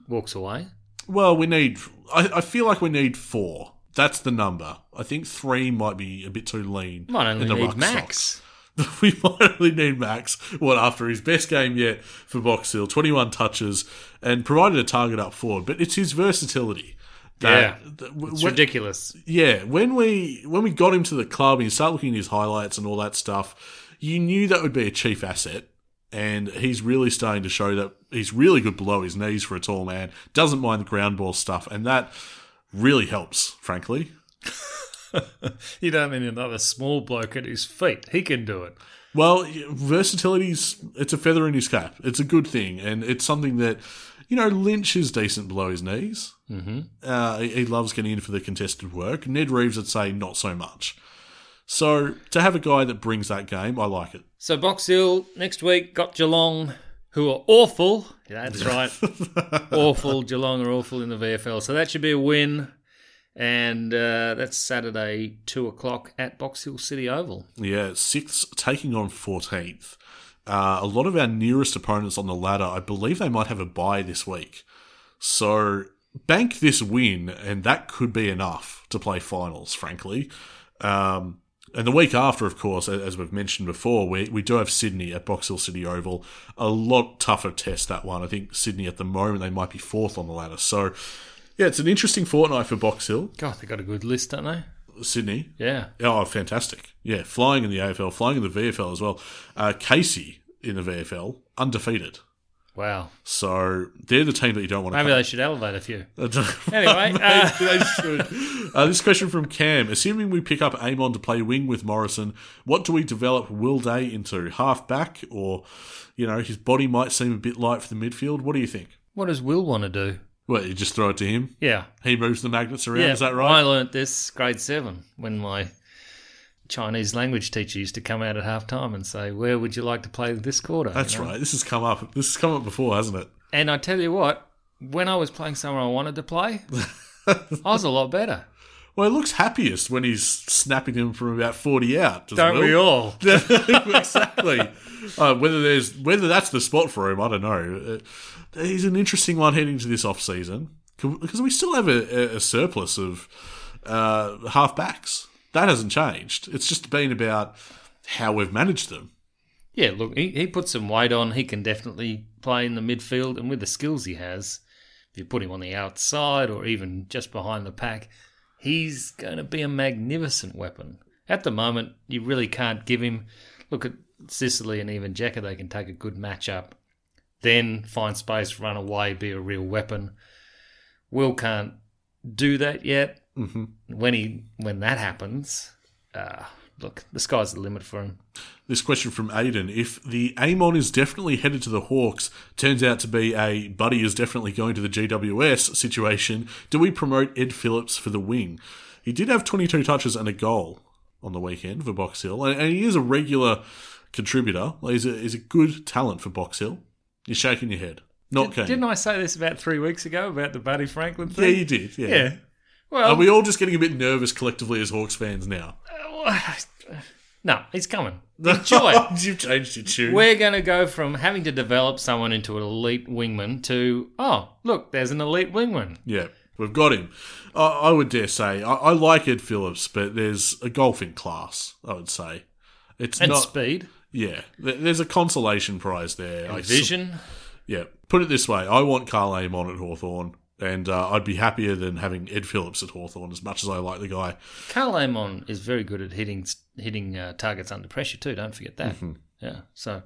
Speaker 3: walks away.
Speaker 1: Well, we need. I, I feel like we need four. That's the number. I think three might be a bit too lean.
Speaker 3: Might only
Speaker 1: in the
Speaker 3: need
Speaker 1: ruck
Speaker 3: Max.
Speaker 1: socks. (laughs) we might only need Max. What after his best game yet for Box Hill, twenty-one touches and provided a target up forward. But it's his versatility.
Speaker 3: Yeah,
Speaker 1: that,
Speaker 3: It's
Speaker 1: when-
Speaker 3: ridiculous.
Speaker 1: yeah, when we when we got him to the club and you start looking at his highlights and all that stuff, you knew that would be a chief asset. And he's really starting to show that he's really good below his knees for a tall man. Doesn't mind the ground ball stuff, and that really helps, frankly. (laughs)
Speaker 3: You don't need another small bloke at his feet. He can do it.
Speaker 1: Well, versatility's it's a feather in his cap. It's a good thing, and it's something that you know Lynch is decent below his knees. Mm-hmm. Uh, he, loves getting in for the contested work. Ned Reeves would say not so much. So to have a guy that brings that game, I like it.
Speaker 3: So Box Hill next week got Geelong, who are awful. Yeah, that's right, (laughs) awful. Geelong are awful in the VFL, so that should be a win. And uh, that's Saturday, two o'clock at Box Hill City Oval.
Speaker 1: Yeah, sixth taking on fourteenth. Uh, a lot of our nearest opponents on the ladder, I believe they might have a bye this week. So bank this win, and that could be enough to play finals, frankly. Um, and the week after, of course, as we've mentioned before, we, we do have Sydney at Box Hill City Oval. A lot tougher test, that one. I think Sydney at the moment, they might be fourth on the ladder. So, yeah, it's an interesting fortnight for Box Hill.
Speaker 3: God, they got a good list, don't they?
Speaker 1: Sydney,
Speaker 3: Yeah.
Speaker 1: Oh, fantastic. Yeah, flying in the AFL, flying in the VFL as well. Uh, Casey in the VFL, undefeated.
Speaker 3: Wow.
Speaker 1: So they're the team that you don't want to.
Speaker 3: Maybe they should elevate a few. (laughs)
Speaker 1: Anyway, (laughs)
Speaker 3: Anyway, uh,
Speaker 1: they should. Uh, this question from Cam: Assuming we pick up Amon to play wing with Morrison, what do we develop Will Day into? Half back, or you know, his body might seem a bit light for the midfield. What do you think?
Speaker 3: What does Will want to do?
Speaker 1: Well, you just throw it to him.
Speaker 3: Yeah.
Speaker 1: He moves the magnets around.
Speaker 3: yeah.
Speaker 1: Is that right?
Speaker 3: I learnt this grade seven when my Chinese language teacher used to come out at half time and say, Where would you like to play this quarter? You
Speaker 1: That's
Speaker 3: know?
Speaker 1: right. This has come up. This has come up before, hasn't it?
Speaker 3: And I tell you what, when I was playing somewhere I wanted to play, (laughs) I was a lot better.
Speaker 1: Well, he looks happiest when he's snapping him from about forty out. doesn't
Speaker 3: Don't we all? (laughs)
Speaker 1: exactly. Uh, whether there's whether that's the spot for him, I don't know. Uh, he's an interesting one heading to this off season because we still have a, a surplus of uh, half backs. That hasn't changed. It's just been about how we've managed them.
Speaker 3: Yeah, look, he, he put some weight on. He can definitely play in the midfield, and with the skills he has, if you put him on the outside or even just behind the pack, he's going to be a magnificent weapon. At the moment, you really can't give him. Look at Sicily and even Jeka; they can take a good match up, then find space, run away, be a real weapon. Will can't do that yet.
Speaker 1: hmm
Speaker 3: When he when that happens, uh, look, the sky's the limit for him.
Speaker 1: This question from Aiden. If the Amon is definitely headed to the Hawks, turns out to be a Buddy is definitely going to the GWS situation, do we promote Ed Phillips for the wing? He did have 22 touches and a goal on the weekend for Box Hill, and, he is a regular contributor. He's a, he's a good talent for Box Hill. You're shaking your head. Not keen.
Speaker 3: Didn't I say this about three weeks ago about the Buddy Franklin thing?
Speaker 1: yeah, you did. Yeah.
Speaker 3: Yeah. Well,
Speaker 1: Are we all just getting a bit nervous collectively as Hawks fans now?
Speaker 3: Uh, (laughs) no, he's coming. (laughs) Enjoy.
Speaker 1: You've changed your tune.
Speaker 3: We're going to go from having to develop someone into an elite wingman to, oh, look, there's an elite wingman.
Speaker 1: Yeah, we've got him. I, I would dare say I, I like Ed Phillips, but there's a golfing class. I would say it's
Speaker 3: And
Speaker 1: not.
Speaker 3: speed
Speaker 1: yeah, there- there's a consolation prize there. I
Speaker 3: and
Speaker 1: s-
Speaker 3: vision.
Speaker 1: yeah, put it this way: I want Karl Amon at Hawthorn, and uh, I'd be happier than having Ed Phillips at Hawthorn. As much as I like the guy,
Speaker 3: Karl Amon is very good at hitting hitting uh, targets under pressure too. Don't forget that.
Speaker 1: Mm-hmm.
Speaker 3: Yeah. So,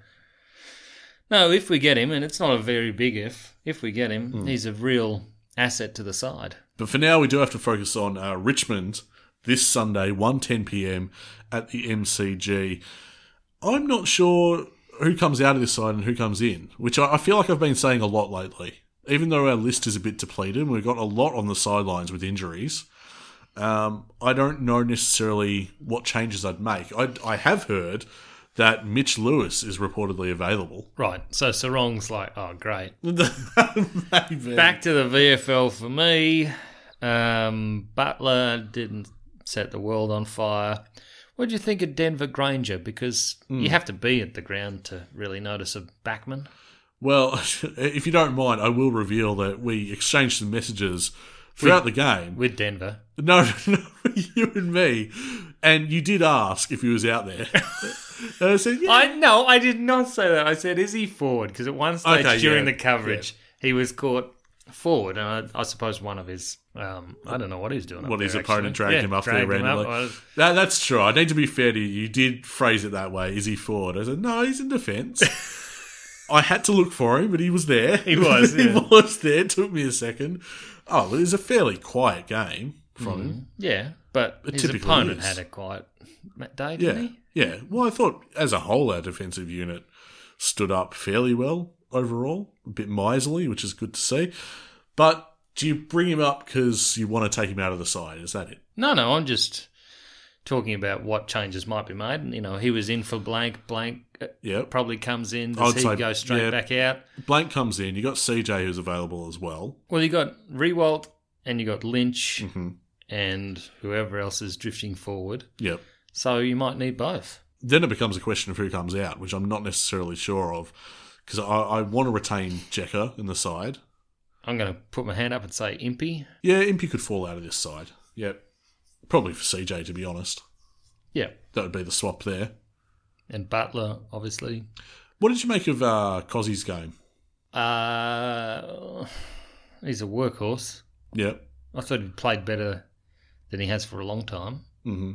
Speaker 3: no, if we get him, and it's not a very big if, if we get him,
Speaker 1: Hmm.
Speaker 3: he's a real asset to the side.
Speaker 1: But for now, we do have to focus on uh, Richmond this Sunday, 1.10 p.m. at the MCG. I'm not sure who comes out of this side and who comes in, which I, I feel like I've been saying a lot lately. Even though our list is a bit depleted, and we've got a lot on the sidelines with injuries. Um, I don't know necessarily what changes I'd make. I, I have heard that Mitch Lewis is reportedly available.
Speaker 3: Right. So Serong's like, oh, great. (laughs)
Speaker 1: Maybe.
Speaker 3: Back to the VFL for me. Um, Butler didn't set the world on fire. What do you think of Denver Grainger? Because
Speaker 1: Hmm.
Speaker 3: you have to be at the ground to really notice a backman.
Speaker 1: Well, (laughs) if you don't mind, I will reveal that we exchanged some messages throughout the game.
Speaker 3: with Denver.
Speaker 1: No, (laughs) no, you and me. And you did ask if he was out there. (laughs) and I said, yeah.
Speaker 3: I no, I did not say that. I said, is he forward? Because at one stage
Speaker 1: Okay,
Speaker 3: during
Speaker 1: yeah,
Speaker 3: the coverage, he was caught forward, and I, I suppose one of his, um, I don't know what he's doing. up
Speaker 1: What his
Speaker 3: there,
Speaker 1: opponent
Speaker 3: actually.
Speaker 1: dragged
Speaker 3: Yeah,
Speaker 1: him up there
Speaker 3: dragged him
Speaker 1: randomly.
Speaker 3: I-
Speaker 1: That, that's true. I need to be fair to you. You did phrase it that way. Is he forward? I said, no, he's in defence. I had to look for him, but he was there.
Speaker 3: He was, (laughs)
Speaker 1: he
Speaker 3: yeah.
Speaker 1: was there. It took me a second. Oh, it was a fairly quiet game from mm-hmm. him.
Speaker 3: yeah, but
Speaker 1: It
Speaker 3: his opponent
Speaker 1: is.
Speaker 3: had a quiet day,
Speaker 1: Yeah.
Speaker 3: didn't he?
Speaker 1: Yeah. Well, I thought as a whole, our defensive unit stood up fairly well overall. A bit miserly, which is good to see. But do you bring him up because you want to take him out of the side? Is that it?
Speaker 3: No, no, I'm just talking about what changes might be made. And, You know, he was in for Blanck. Blanck uh,
Speaker 1: Yep.
Speaker 3: probably comes in.
Speaker 1: I would
Speaker 3: he
Speaker 1: say,
Speaker 3: go straight
Speaker 1: yeah.
Speaker 3: back out?
Speaker 1: Blanck comes in. You got CJ who's available as well.
Speaker 3: Well, you got Rewalt and you got Lynch
Speaker 1: Mm-hmm.
Speaker 3: and whoever else is drifting forward.
Speaker 1: Yep.
Speaker 3: So you might need both.
Speaker 1: Then it becomes a question of who comes out, which I'm not necessarily sure of because I, I want to retain Jeka in the side.
Speaker 3: I'm going to put my hand up and say Impy.
Speaker 1: Yeah, Impy could fall out of this side. Yep. Probably for CJ, to be honest.
Speaker 3: Yeah.
Speaker 1: That would be the swap there.
Speaker 3: And Butler, obviously.
Speaker 1: What did you make of uh, Cozzy's game?
Speaker 3: Uh, he's a workhorse.
Speaker 1: Yep.
Speaker 3: I thought he played better than he has for a long time.
Speaker 1: Mm-hmm.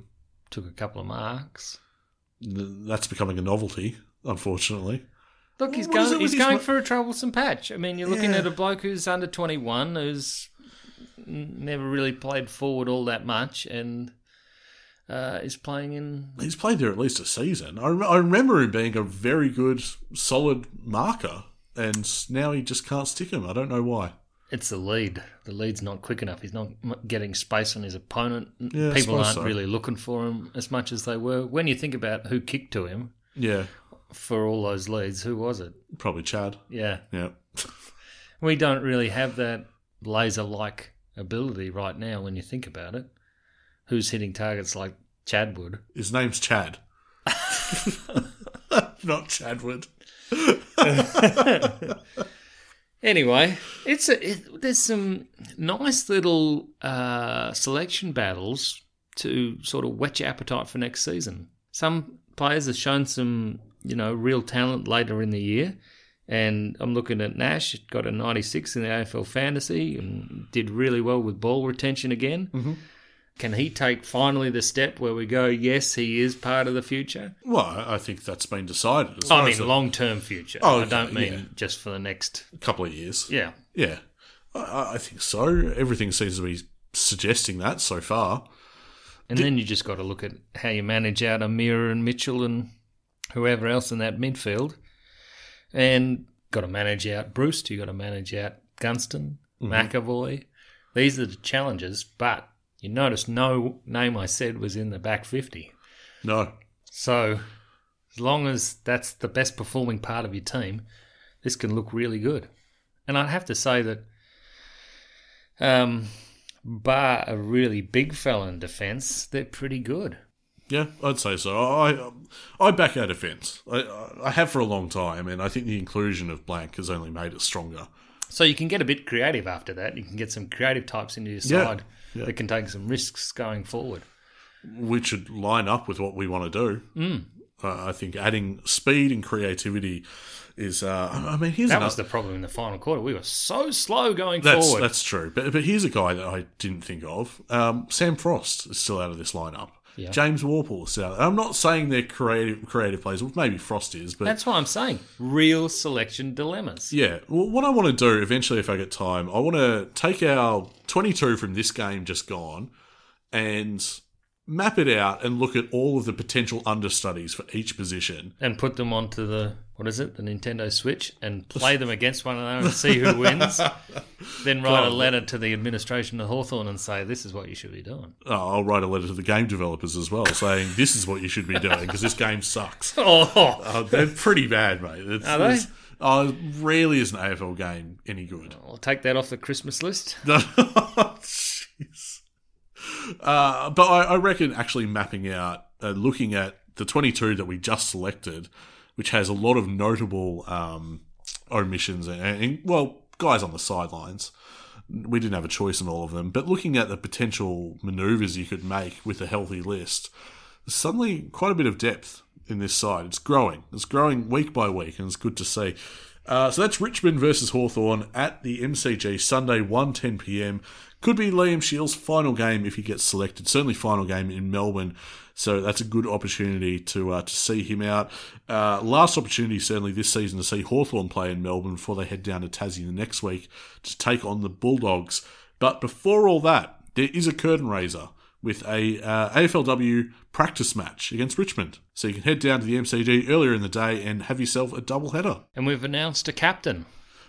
Speaker 3: Took a couple of marks.
Speaker 1: That's becoming a novelty, unfortunately.
Speaker 3: Look, he's
Speaker 1: What
Speaker 3: going. He's going
Speaker 1: mo-
Speaker 3: for a troublesome patch. I mean, you're looking
Speaker 1: Yeah.
Speaker 3: at a bloke who's under 21, who's never really played forward all that much, and uh, is playing in.
Speaker 1: He's played there at least a season. I, rem- I remember him being a very good, solid marker, and now he just can't stick him. I don't know why.
Speaker 3: It's the lead. The lead's not quick enough. He's not getting space on his opponent.
Speaker 1: Yeah,
Speaker 3: People aren't
Speaker 1: so.
Speaker 3: really looking for him as much as they were. When you think about who kicked to him
Speaker 1: Yeah,
Speaker 3: for all those leads, who was it?
Speaker 1: probably Chad.
Speaker 3: Yeah,
Speaker 1: Yeah. (laughs)
Speaker 3: we don't really have that laser-like ability right now. When you think about it, who's hitting targets like Chad would?
Speaker 1: His name's Chad. (laughs) Not Chadwood. (laughs)
Speaker 3: Anyway, it's a, it, there's some nice little uh, selection battles to sort of whet your appetite for next season. Some players have shown some, you know, real talent later in the year, and I'm looking at Nash. Got a 96 in the AFL fantasy and did really well with ball retention again. Mm-hmm. Can he take finally the step where we go? Yes, he is part of the future.
Speaker 1: Well, I think that's been decided. As
Speaker 3: I mean, long term future.
Speaker 1: Oh,
Speaker 3: I don't mean
Speaker 1: yeah.
Speaker 3: just for the next.
Speaker 1: couple of years.
Speaker 3: Yeah.
Speaker 1: Yeah, I, I think so. Everything seems to be suggesting that so far.
Speaker 3: And then you just got to look at how you manage out O'Meara and Mitchell and whoever else in that midfield. And got to manage out Breust. You got to manage out Gunston, McEvoy. These are the challenges. But you notice no name I said was in the back 50.
Speaker 1: No,
Speaker 3: So as long as that's the best performing part of your team, this can look really good. And I'd have to say that, um, bar a really big fella in defence, they're pretty good.
Speaker 1: Yeah, I'd say so. I I back our defence. I I have for a long time, and I think the inclusion of Blanck has only made it stronger.
Speaker 3: So you can get a bit creative after that. You can get some creative types into your
Speaker 1: Yeah,
Speaker 3: side
Speaker 1: yeah.
Speaker 3: that can take some risks going forward.
Speaker 1: which should line up with what we want to do. Mm. Uh, I think adding speed and creativity is. Uh, I mean, here's
Speaker 3: That
Speaker 1: another.
Speaker 3: was the problem in the final quarter. We were so slow going
Speaker 1: that's
Speaker 3: forward.
Speaker 1: that's true, but but here's a guy that I didn't think of. Um, Sam Frost is still out of this lineup.
Speaker 3: Yeah.
Speaker 1: James Worpel is still out. I'm not saying they're creative creative players. Well, maybe Frost is, but
Speaker 3: That's what I'm saying. Real selection dilemmas.
Speaker 1: Yeah. Well, what I want to do eventually, if I get time, I want to take our 22 from this game just gone and map it out and look at all of the potential understudies for each position.
Speaker 3: and put them onto the what is it, the Nintendo Switch, and play them against one another and see who wins. (laughs) then write a letter to the administration of Hawthorn and say this is what you should be doing.
Speaker 1: Oh, I'll write a letter to the game developers as well saying this is what you should be doing because this game sucks. (laughs)
Speaker 3: Oh,
Speaker 1: Oh, they're pretty bad, mate. It's,
Speaker 3: Are they?
Speaker 1: Oh, rarely is an AFL game any good.
Speaker 3: I'll take that off the Christmas list. (laughs)
Speaker 1: Jeez. Uh, but I, I reckon actually mapping out, uh, looking at the 22 that we just selected, which has a lot of notable um, omissions and, and, well, guys on the sidelines. We didn't have a choice in all of them, but looking at the potential maneuvers you could make with a healthy list, suddenly quite a bit of depth in this side. It's growing. It's growing week by week, and it's good to see. Uh, so that's Richmond versus Hawthorn at the MCG Sunday, 1.10 p.m. Could be Liam Shields' final game if he gets selected. Certainly final game in Melbourne. So that's a good opportunity to uh, to see him out. Uh, last opportunity certainly this season to see Hawthorn play in Melbourne before they head down to Tassie the next week to take on the Bulldogs. But before all that, there is a curtain raiser with a uh, AFLW practice match against Richmond. So you can head down to the MCG earlier in the day and have yourself a double header.
Speaker 3: And we've announced a captain.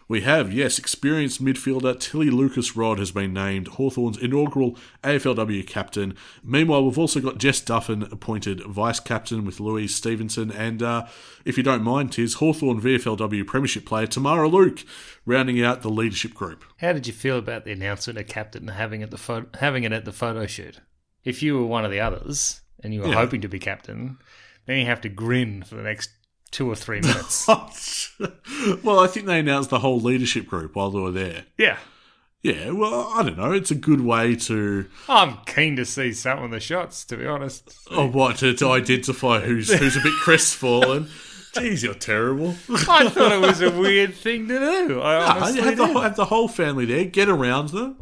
Speaker 1: We have, yes, experienced midfielder Tilly Lucas-Rodd has been named Hawthorn's inaugural AFLW captain. Meanwhile, we've also got Jess Duffin appointed vice captain with Louise Stevenson. And uh, if you don't mind, tis Hawthorn VFLW Premiership player Tamara Luke rounding out the leadership group.
Speaker 3: How did you feel about the announcement of captain having it the having it at the photo shoot? If you were one of the others and you were
Speaker 1: Yeah.
Speaker 3: hoping to be captain, then you have to grin for the next two or three (laughs) minutes.
Speaker 1: well, I think they announced the whole leadership group while they were there.
Speaker 3: yeah.
Speaker 1: Yeah, well, I don't know. It's a good way to,
Speaker 3: I'm keen to see some of the shots, to be honest.
Speaker 1: oh, what, to, to identify who's who's a bit crestfallen. (laughs) Jeez, you're terrible.
Speaker 3: I thought it was a weird thing to do. I honestly
Speaker 1: have, the, have the whole family there, get around them.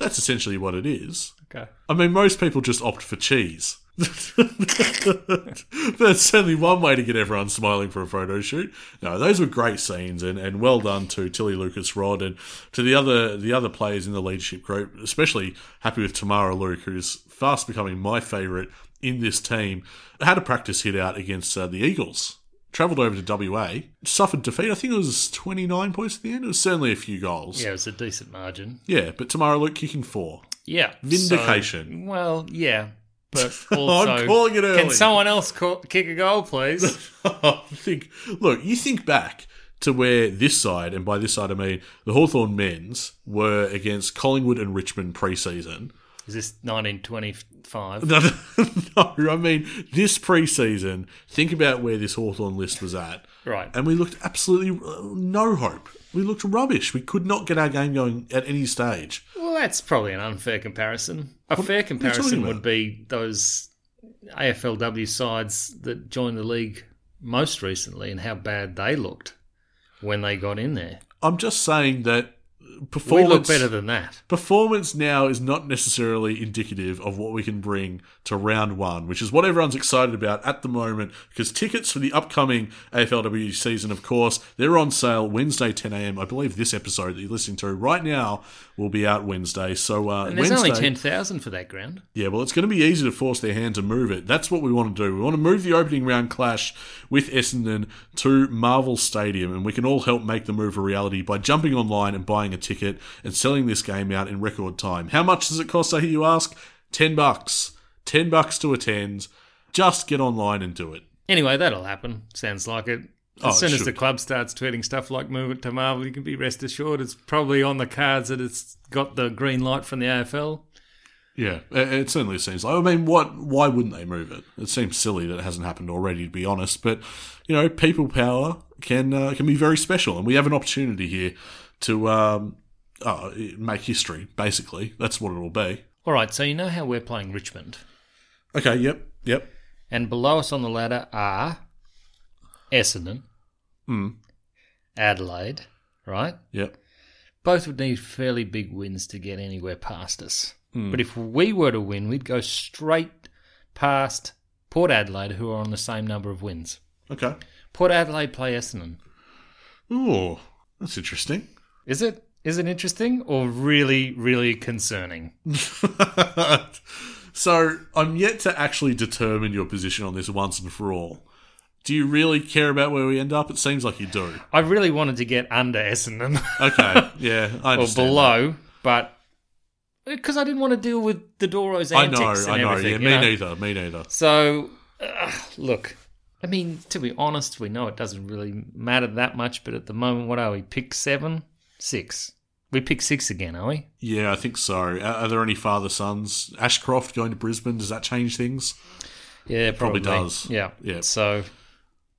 Speaker 1: That's essentially what it is.
Speaker 3: Okay.
Speaker 1: I mean, most people just opt for cheese. (laughs) That's certainly one way to get everyone smiling for a photo shoot. No, those were great scenes, and, and well done to Tilly Lucas-Rodd and to the other the other players in the leadership group. Especially happy with Tamara Luke, who's fast becoming my favourite in this team. Had a practice hit out against uh, the Eagles. Travelled over to WA, suffered defeat. I think it was 29 points at the end. It was certainly a few goals.
Speaker 3: Yeah, it was a decent margin.
Speaker 1: Yeah, but Tamara Luke kicking four.
Speaker 3: Yeah.
Speaker 1: Vindication.
Speaker 3: So, well, yeah. But (laughs) also,
Speaker 1: I'm calling it early.
Speaker 3: can someone else call, kick a goal, please? (laughs)
Speaker 1: I think, look, you think back to where this side, and by this side I mean the Hawthorn men's, were against Collingwood and Richmond pre-season.
Speaker 3: Is this 1925? (laughs)
Speaker 1: No, no, I mean this pre-season. Think about where this Hawthorn list was at,
Speaker 3: Right.
Speaker 1: and we looked absolutely uh, no hope. We looked rubbish. We could not get our game going at any stage.
Speaker 3: Well, that's probably an unfair comparison. A fair comparison would be those AFLW sides that joined the league most recently and how bad they looked when they got in there.
Speaker 1: I'm just saying that
Speaker 3: We
Speaker 1: performance.
Speaker 3: look better than that.
Speaker 1: performance now is not necessarily indicative of what we can bring to round one, which is what everyone's excited about at the moment. Because tickets for the upcoming AFLW season, of course, they're on sale Wednesday 10 a.m. I believe this episode that you're listening to right now will be out Wednesday. So uh,
Speaker 3: And there's
Speaker 1: Wednesday,
Speaker 3: only 10,000 for that ground.
Speaker 1: yeah, well, it's going to be easy to force their hand to move it. That's what we want to do. We want to move the opening round clash with Essendon to Marvel Stadium, and we can all help make the move a reality by jumping online and buying a ticket and selling this game out in record time. How much does it cost? I hear you ask. Ten bucks. Ten bucks to attend. Just get online and do it.
Speaker 3: Anyway, that'll happen. Sounds like it. As
Speaker 1: Oh,
Speaker 3: soon as the club starts tweeting stuff like move it to Marvel, you can be rest assured it's probably on the cards that it's got the green light from the AFL.
Speaker 1: Yeah, it, it certainly seems like. I mean, what? Why wouldn't they move it? It seems silly that it hasn't happened already, to be honest. But you know, people power can uh, can be very special, and we have an opportunity here to um, uh, make history. Basically, that's what it will be.
Speaker 3: All right, so you know how we're playing Richmond.
Speaker 1: Okay. Yep. Yep.
Speaker 3: And below us on the ladder are Essendon,
Speaker 1: Hmm.
Speaker 3: Adelaide, right?
Speaker 1: Yep.
Speaker 3: Both would need fairly big wins to get anywhere past us.
Speaker 1: Hmm.
Speaker 3: But if we were to win, we'd go straight past Port Adelaide, who are on the same number of wins.
Speaker 1: Okay.
Speaker 3: Port Adelaide play Essendon.
Speaker 1: Ooh, that's interesting.
Speaker 3: Is it? Is it interesting or really, really concerning? (laughs)
Speaker 1: so I'm yet to actually determine your position on this once and for all. Do you really care about where we end up? It seems like you do.
Speaker 3: I really wanted to get under Essendon
Speaker 1: Okay. (laughs) Yeah. I
Speaker 3: or below, but because I didn't want to deal with the Doro's antics.
Speaker 1: I know,
Speaker 3: and
Speaker 1: I know.
Speaker 3: everything.
Speaker 1: Yeah,
Speaker 3: you
Speaker 1: me
Speaker 3: know?
Speaker 1: neither. Me neither.
Speaker 3: So, uh, look, I mean, to be honest, we know it doesn't really matter that much, but at the moment, what are we? Pick seven? Six. We pick six again, are we?
Speaker 1: Yeah, I think so. Are, are there any father sons? Ashcroft going to Brisbane does that change things?
Speaker 3: Yeah,
Speaker 1: Probably
Speaker 3: probably,
Speaker 1: does.
Speaker 3: Yeah.
Speaker 1: Yeah.
Speaker 3: So,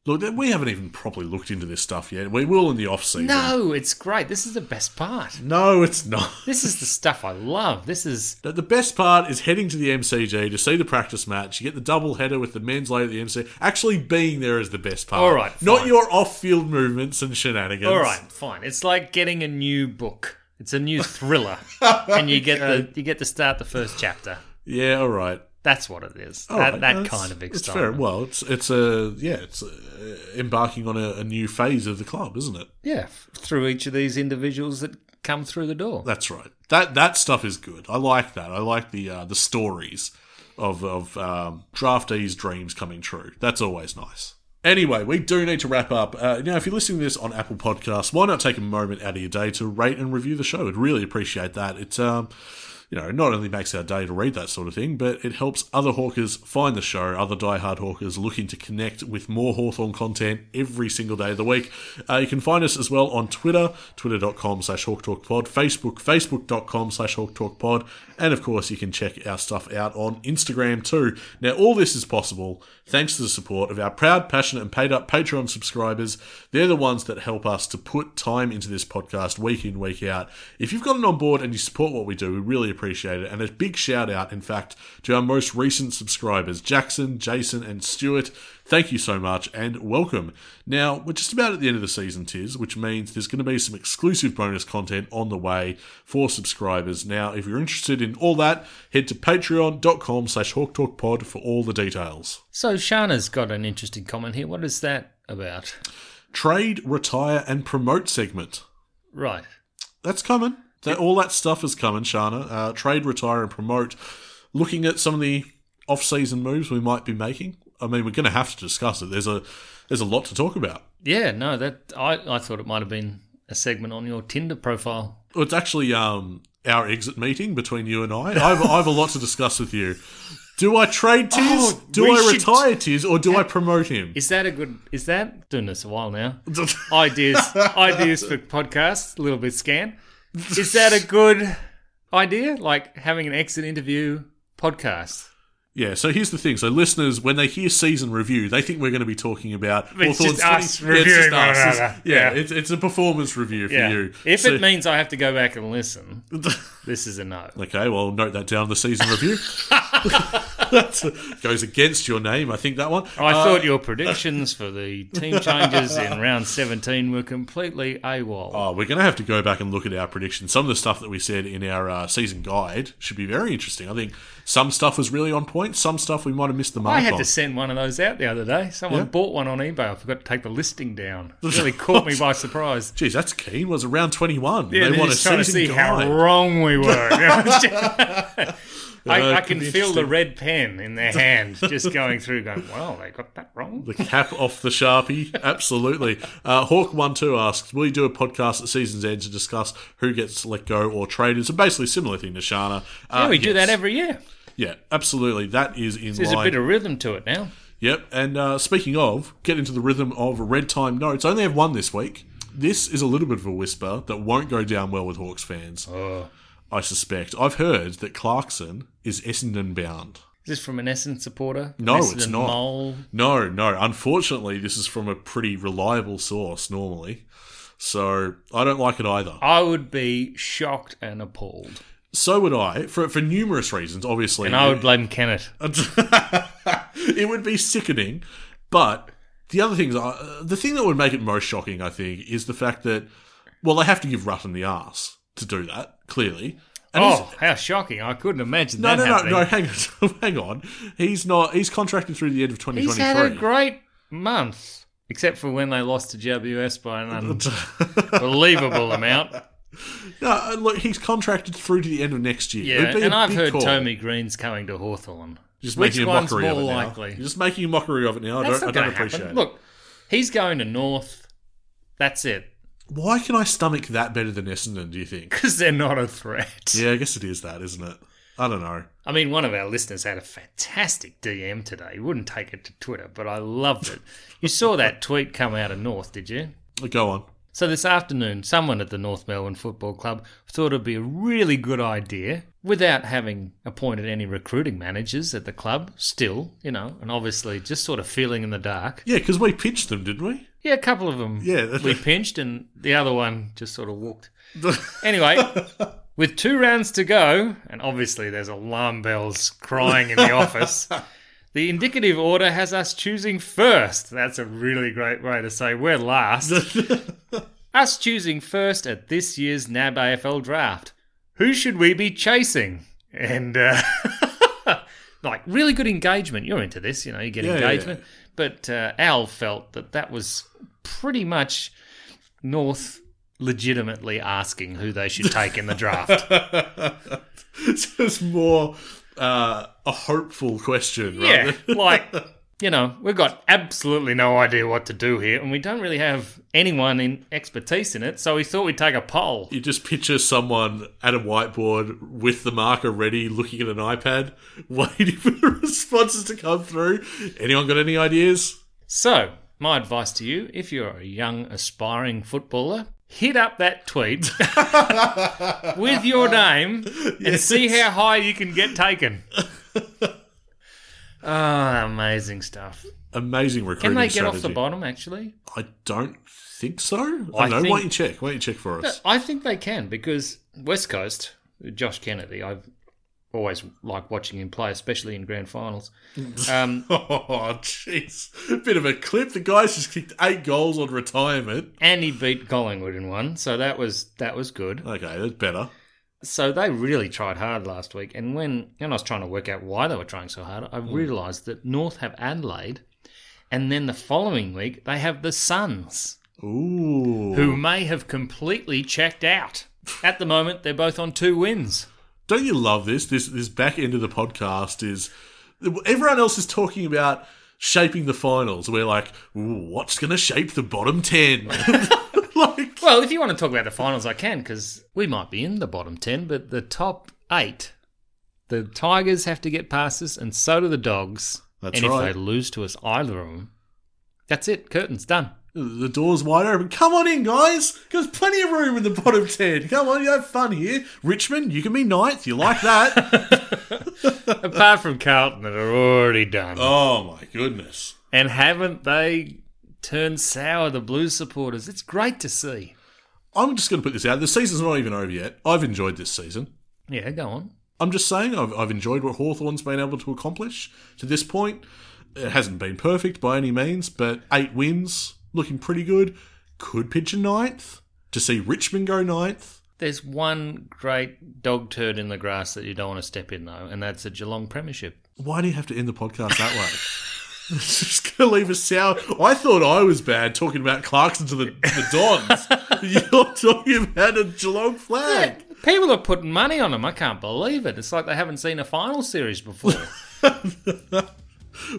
Speaker 1: Look, we haven't even properly looked into this stuff yet. We will in the off season.
Speaker 3: no, it's great. This is the best part.
Speaker 1: no, it's not.
Speaker 3: This is the stuff I love. This is.
Speaker 1: The the best part is heading to the MCG to see the practice match. You get the double header with the men's late at the MC. Actually, being there is the best part.
Speaker 3: All right,
Speaker 1: not your off-field movements and shenanigans.
Speaker 3: All right, fine. It's like getting a new book. It's a new thriller, (laughs) and you get the you get to start the first chapter.
Speaker 1: Yeah. All right.
Speaker 3: That's what it is.
Speaker 1: All
Speaker 3: that that kind of
Speaker 1: It's fair. Well, it's it's a yeah. It's uh embarking on a, a new phase of the club, isn't it?
Speaker 3: Yeah, through each of these individuals that come through the door.
Speaker 1: That's right. That that stuff is good. I like that. I like the uh, the stories of of um, draftees' dreams coming true. That's always nice. Anyway, we do need to wrap up. Uh, now, if you're listening to this on Apple Podcasts, why not take a moment out of your day to rate and review the show? I'd really appreciate that. It's um, you know, not only makes our day to read that sort of thing, but it helps other hawkers find the show, other diehard hawkers looking to connect with more Hawthorn content every single day of the week. Uh, you can find us as well on Twitter, twitter.com slash hawktalkpod, Facebook, facebook.com slash hawktalkpod, and of course you can check our stuff out on Instagram too. Now, all this is possible thanks to the support of our proud, passionate, and paid up Patreon subscribers. They're the ones that help us to put time into this podcast week in, week out. If you've gotten on board and you support what we do, we really appreciate it. And a big shout out, in fact, to our most recent subscribers, Jackson, Jason, and Stuart. Thank you so much and welcome. Now, we're just about at the end of the season, Tiz, which means there's going to be some exclusive bonus content on the way for subscribers. Now, if you're interested in all that, head to patreon.com slash hawktalkpod for all the details.
Speaker 3: So Shana's got an interesting comment here. What is that about?
Speaker 1: Trade, retire, and promote segment.
Speaker 3: Right.
Speaker 1: That's coming. That, all that stuff is coming, Shana. Uh, trade, retire, and promote. Looking at some of the off-season moves we might be making. I mean, we're going to have to discuss it. There's a there's a lot to talk about.
Speaker 3: Yeah, no, that I, I thought it might have been a segment on your Tinder profile.
Speaker 1: Well, it's actually um, our exit meeting between you and I. I have, I have a lot to discuss with you. Do I trade Tiz?
Speaker 3: Oh,
Speaker 1: do I
Speaker 3: should-
Speaker 1: retire Tiz? Or do I promote him?
Speaker 3: Is that a good? Is that doing this a while now? (laughs) ideas, ideas for podcasts. A little bit scan. Is that a good idea? Like having an exit interview podcast.
Speaker 1: Yeah, so here's the thing. So listeners, when they hear season review, they think we're going to be talking about
Speaker 3: It's
Speaker 1: Hawthorn's
Speaker 3: just us
Speaker 1: 20 yeah, it's
Speaker 3: reviewing
Speaker 1: us. It's- Yeah,
Speaker 3: Yeah.
Speaker 1: It's, it's a performance review for
Speaker 3: Yeah.
Speaker 1: you.
Speaker 3: If
Speaker 1: So-
Speaker 3: it means I have to go back and listen, (laughs) this is a no.
Speaker 1: Okay, well, note that down in the season review. that (laughs) (laughs) goes against your name, I think that one.
Speaker 3: I
Speaker 1: Uh,
Speaker 3: thought your predictions for the team changes in round 17 were completely AWOL.
Speaker 1: Oh, we're going to have to go back and look at our predictions. Some of the stuff that we said in our uh, season guide should be very interesting. I think some stuff was really on point. Some stuff we might have missed the mark
Speaker 3: I had
Speaker 1: on.
Speaker 3: to send one of those out the other day. Someone
Speaker 1: Yeah?
Speaker 3: bought one on eBay. I forgot to take the listing down. (laughs) It really caught me by surprise.
Speaker 1: Geez, that's keen. Was around twenty one.
Speaker 3: Yeah,
Speaker 1: they want a
Speaker 3: just trying to see
Speaker 1: guide.
Speaker 3: how wrong we were. (laughs) (laughs) I,
Speaker 1: Uh,
Speaker 3: I can feel the red pen in their hand just going through, going, well, they got that wrong.
Speaker 1: The cap off the sharpie, absolutely. Uh, Hawk one two asks, "Will you do a podcast at season's end to discuss who gets let go or traded?" It's a basically similar thing to Shana. Uh,
Speaker 3: Yeah, we do that every year.
Speaker 1: Yeah, absolutely. That is in
Speaker 3: There's a bit of rhythm to it now.
Speaker 1: Yep. And uh, speaking of, get into the rhythm of red time notes. I only have one this week. This is a little bit of a whisper that won't go down well with Hawks fans.
Speaker 3: Oh.
Speaker 1: I suspect. I've heard that Clarkson is Essendon bound.
Speaker 3: Is this from an Essendon supporter?
Speaker 1: No,
Speaker 3: Essendon
Speaker 1: it's not.
Speaker 3: Mole?
Speaker 1: No, no. Unfortunately, this is from a pretty reliable source normally. So I don't like it either.
Speaker 3: I would be shocked and appalled.
Speaker 1: So would I, for for numerous reasons. Obviously,
Speaker 3: And I would blame Kennett. (laughs)
Speaker 1: it would be sickening. But the other things, are, the thing that would make it most shocking, I think, is the fact that well, they have to give Rutten the arse to do that. Clearly, and
Speaker 3: Oh, how shocking. I couldn't imagine
Speaker 1: no,
Speaker 3: that
Speaker 1: no, no, no. Hang on, (laughs) hang on. He's not. He's contracted through the end of twenty
Speaker 3: He's
Speaker 1: twenty
Speaker 3: had a great month, except for when they lost to GWS by an (laughs) unbelievable amount.
Speaker 1: No, uh, look, he's contracted through to the end of next year.
Speaker 3: Yeah,
Speaker 1: It'd be a
Speaker 3: and I've heard
Speaker 1: call.
Speaker 3: Tommy Green's coming to Hawthorn.
Speaker 1: Just
Speaker 3: Which
Speaker 1: making a mockery of
Speaker 3: more
Speaker 1: it now.
Speaker 3: likely?
Speaker 1: You're just making a mockery of it now. I
Speaker 3: That's
Speaker 1: don't, I don't
Speaker 3: going to
Speaker 1: appreciate
Speaker 3: happen.
Speaker 1: it.
Speaker 3: Look, he's going to North. That's it.
Speaker 1: Why can I stomach that better than Essendon? Do you think?
Speaker 3: Because they're not a threat.
Speaker 1: Yeah, I guess it is that, isn't it? I don't know.
Speaker 3: I mean, one of our listeners had a fantastic DM today. He wouldn't take it to Twitter, but I loved it. you saw that (laughs) tweet come out of North, did you?
Speaker 1: Go on.
Speaker 3: So this afternoon, someone at the North Melbourne Football Club thought it'd be a really good idea, without having appointed any recruiting managers at the club, still, you know, and obviously just sort of feeling in the dark.
Speaker 1: Yeah, because we pitched them, didn't we?
Speaker 3: Yeah, a couple of them
Speaker 1: Yeah.
Speaker 3: we pinched, and the other one just sort of walked. (laughs) Anyway, with two rounds to go, and obviously there's alarm bells crying in the office, (laughs) the indicative order has us choosing first. That's a really great way to say we're last. (laughs) us choosing first at this year's NAB AFL draft. Who should we be chasing? And, uh, (laughs) like, really good engagement. You're into this, you know, you get
Speaker 1: Yeah, yeah,
Speaker 3: engagement. But uh, Al felt that that was pretty much North legitimately asking who they should take in the draft. (laughs)
Speaker 1: so it's more uh, a hopeful question,
Speaker 3: yeah,
Speaker 1: right? (laughs)
Speaker 3: like you know, we've got absolutely no idea what to do here, and we don't really have anyone in expertise in it. So we thought we'd take a poll.
Speaker 1: You just picture someone at a whiteboard with the marker ready, looking at an iPad, (laughs) waiting for the responses to come through. Anyone got any ideas?
Speaker 3: So my advice to you, if you're a young aspiring footballer. Hit up that tweet (laughs) with your name and see how high you can get taken. (laughs) Ah, amazing stuff.
Speaker 1: Amazing recruiting
Speaker 3: Can they get
Speaker 1: strategy.
Speaker 3: off the bottom, actually?
Speaker 1: I don't think so. I,
Speaker 3: I
Speaker 1: know.
Speaker 3: think-
Speaker 1: Why don't you check? Why don't you check for us?
Speaker 3: I think they can because West Coast, Josh Kennedy. I've always like watching him play, especially in grand finals. (laughs) Um, (laughs)
Speaker 1: Oh, jeez. Bit of a clip. The guy's just kicked eight goals on retirement.
Speaker 3: and he beat Collingwood in one, so that was that was good.
Speaker 1: Okay, that's better.
Speaker 3: So they really tried hard last week, and when and I was trying to work out why they were trying so hard, I realised that North have Adelaide, and then the following week they have the Suns,
Speaker 1: Ooh.
Speaker 3: who may have completely checked out. At the moment, they're both on two wins.
Speaker 1: Don't you love this? This this back end of the podcast is everyone else is talking about shaping the finals. We're like, what's going to shape the bottom ten? (laughs) like,
Speaker 3: Well, if you want to talk about the finals, I can because we might be in the bottom ten, but the top eight, the Tigers have to get past us, and so do the Dogs.
Speaker 1: That's
Speaker 3: and
Speaker 1: right.
Speaker 3: if they lose to us, either of them, that's it. Curtains done.
Speaker 1: The door's wide open. Come on in, guys. There's plenty of room in the bottom (laughs) ten. Come on, you have fun here. Richmond, you can be ninth. You like that? (laughs)
Speaker 3: Apart from Carlton, that are already done,
Speaker 1: oh my goodness.
Speaker 3: and haven't they turned sour? The Blues supporters. It's great to see.
Speaker 1: I'm just going to put this out. The season's not even over yet. I've enjoyed this season.
Speaker 3: Yeah, go on.
Speaker 1: I'm just saying, I've, I've enjoyed what Hawthorn's been able to accomplish to this point. It hasn't been perfect by any means, but eight wins, looking pretty good. Could pitch a ninth. To see Richmond go ninth.
Speaker 3: There's one great dog turd in the grass that you don't want to step in, though, and that's a Geelong Premiership.
Speaker 1: Why do you have to end the podcast that way? (laughs) It's just going to leave us sour. I thought I was bad talking about Clarkson to the, the Dons. (laughs) You're talking about a Geelong flag.
Speaker 3: People are putting money on them. I can't believe it. It's like they haven't seen a final series before. (laughs)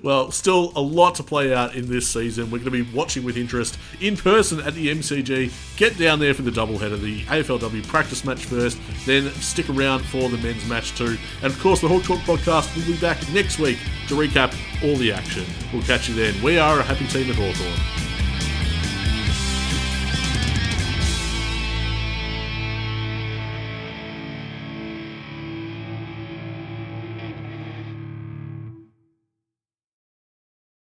Speaker 1: Well, still a lot to play out in this season. We're going to be watching with interest in person at the MCG. Get down there for the doubleheader, the AFLW practice match first, then stick around for the men's match too. And of course, the Hawk Talk podcast will be back next week to recap all the action. We'll catch you then. We are a happy team at Hawthorn.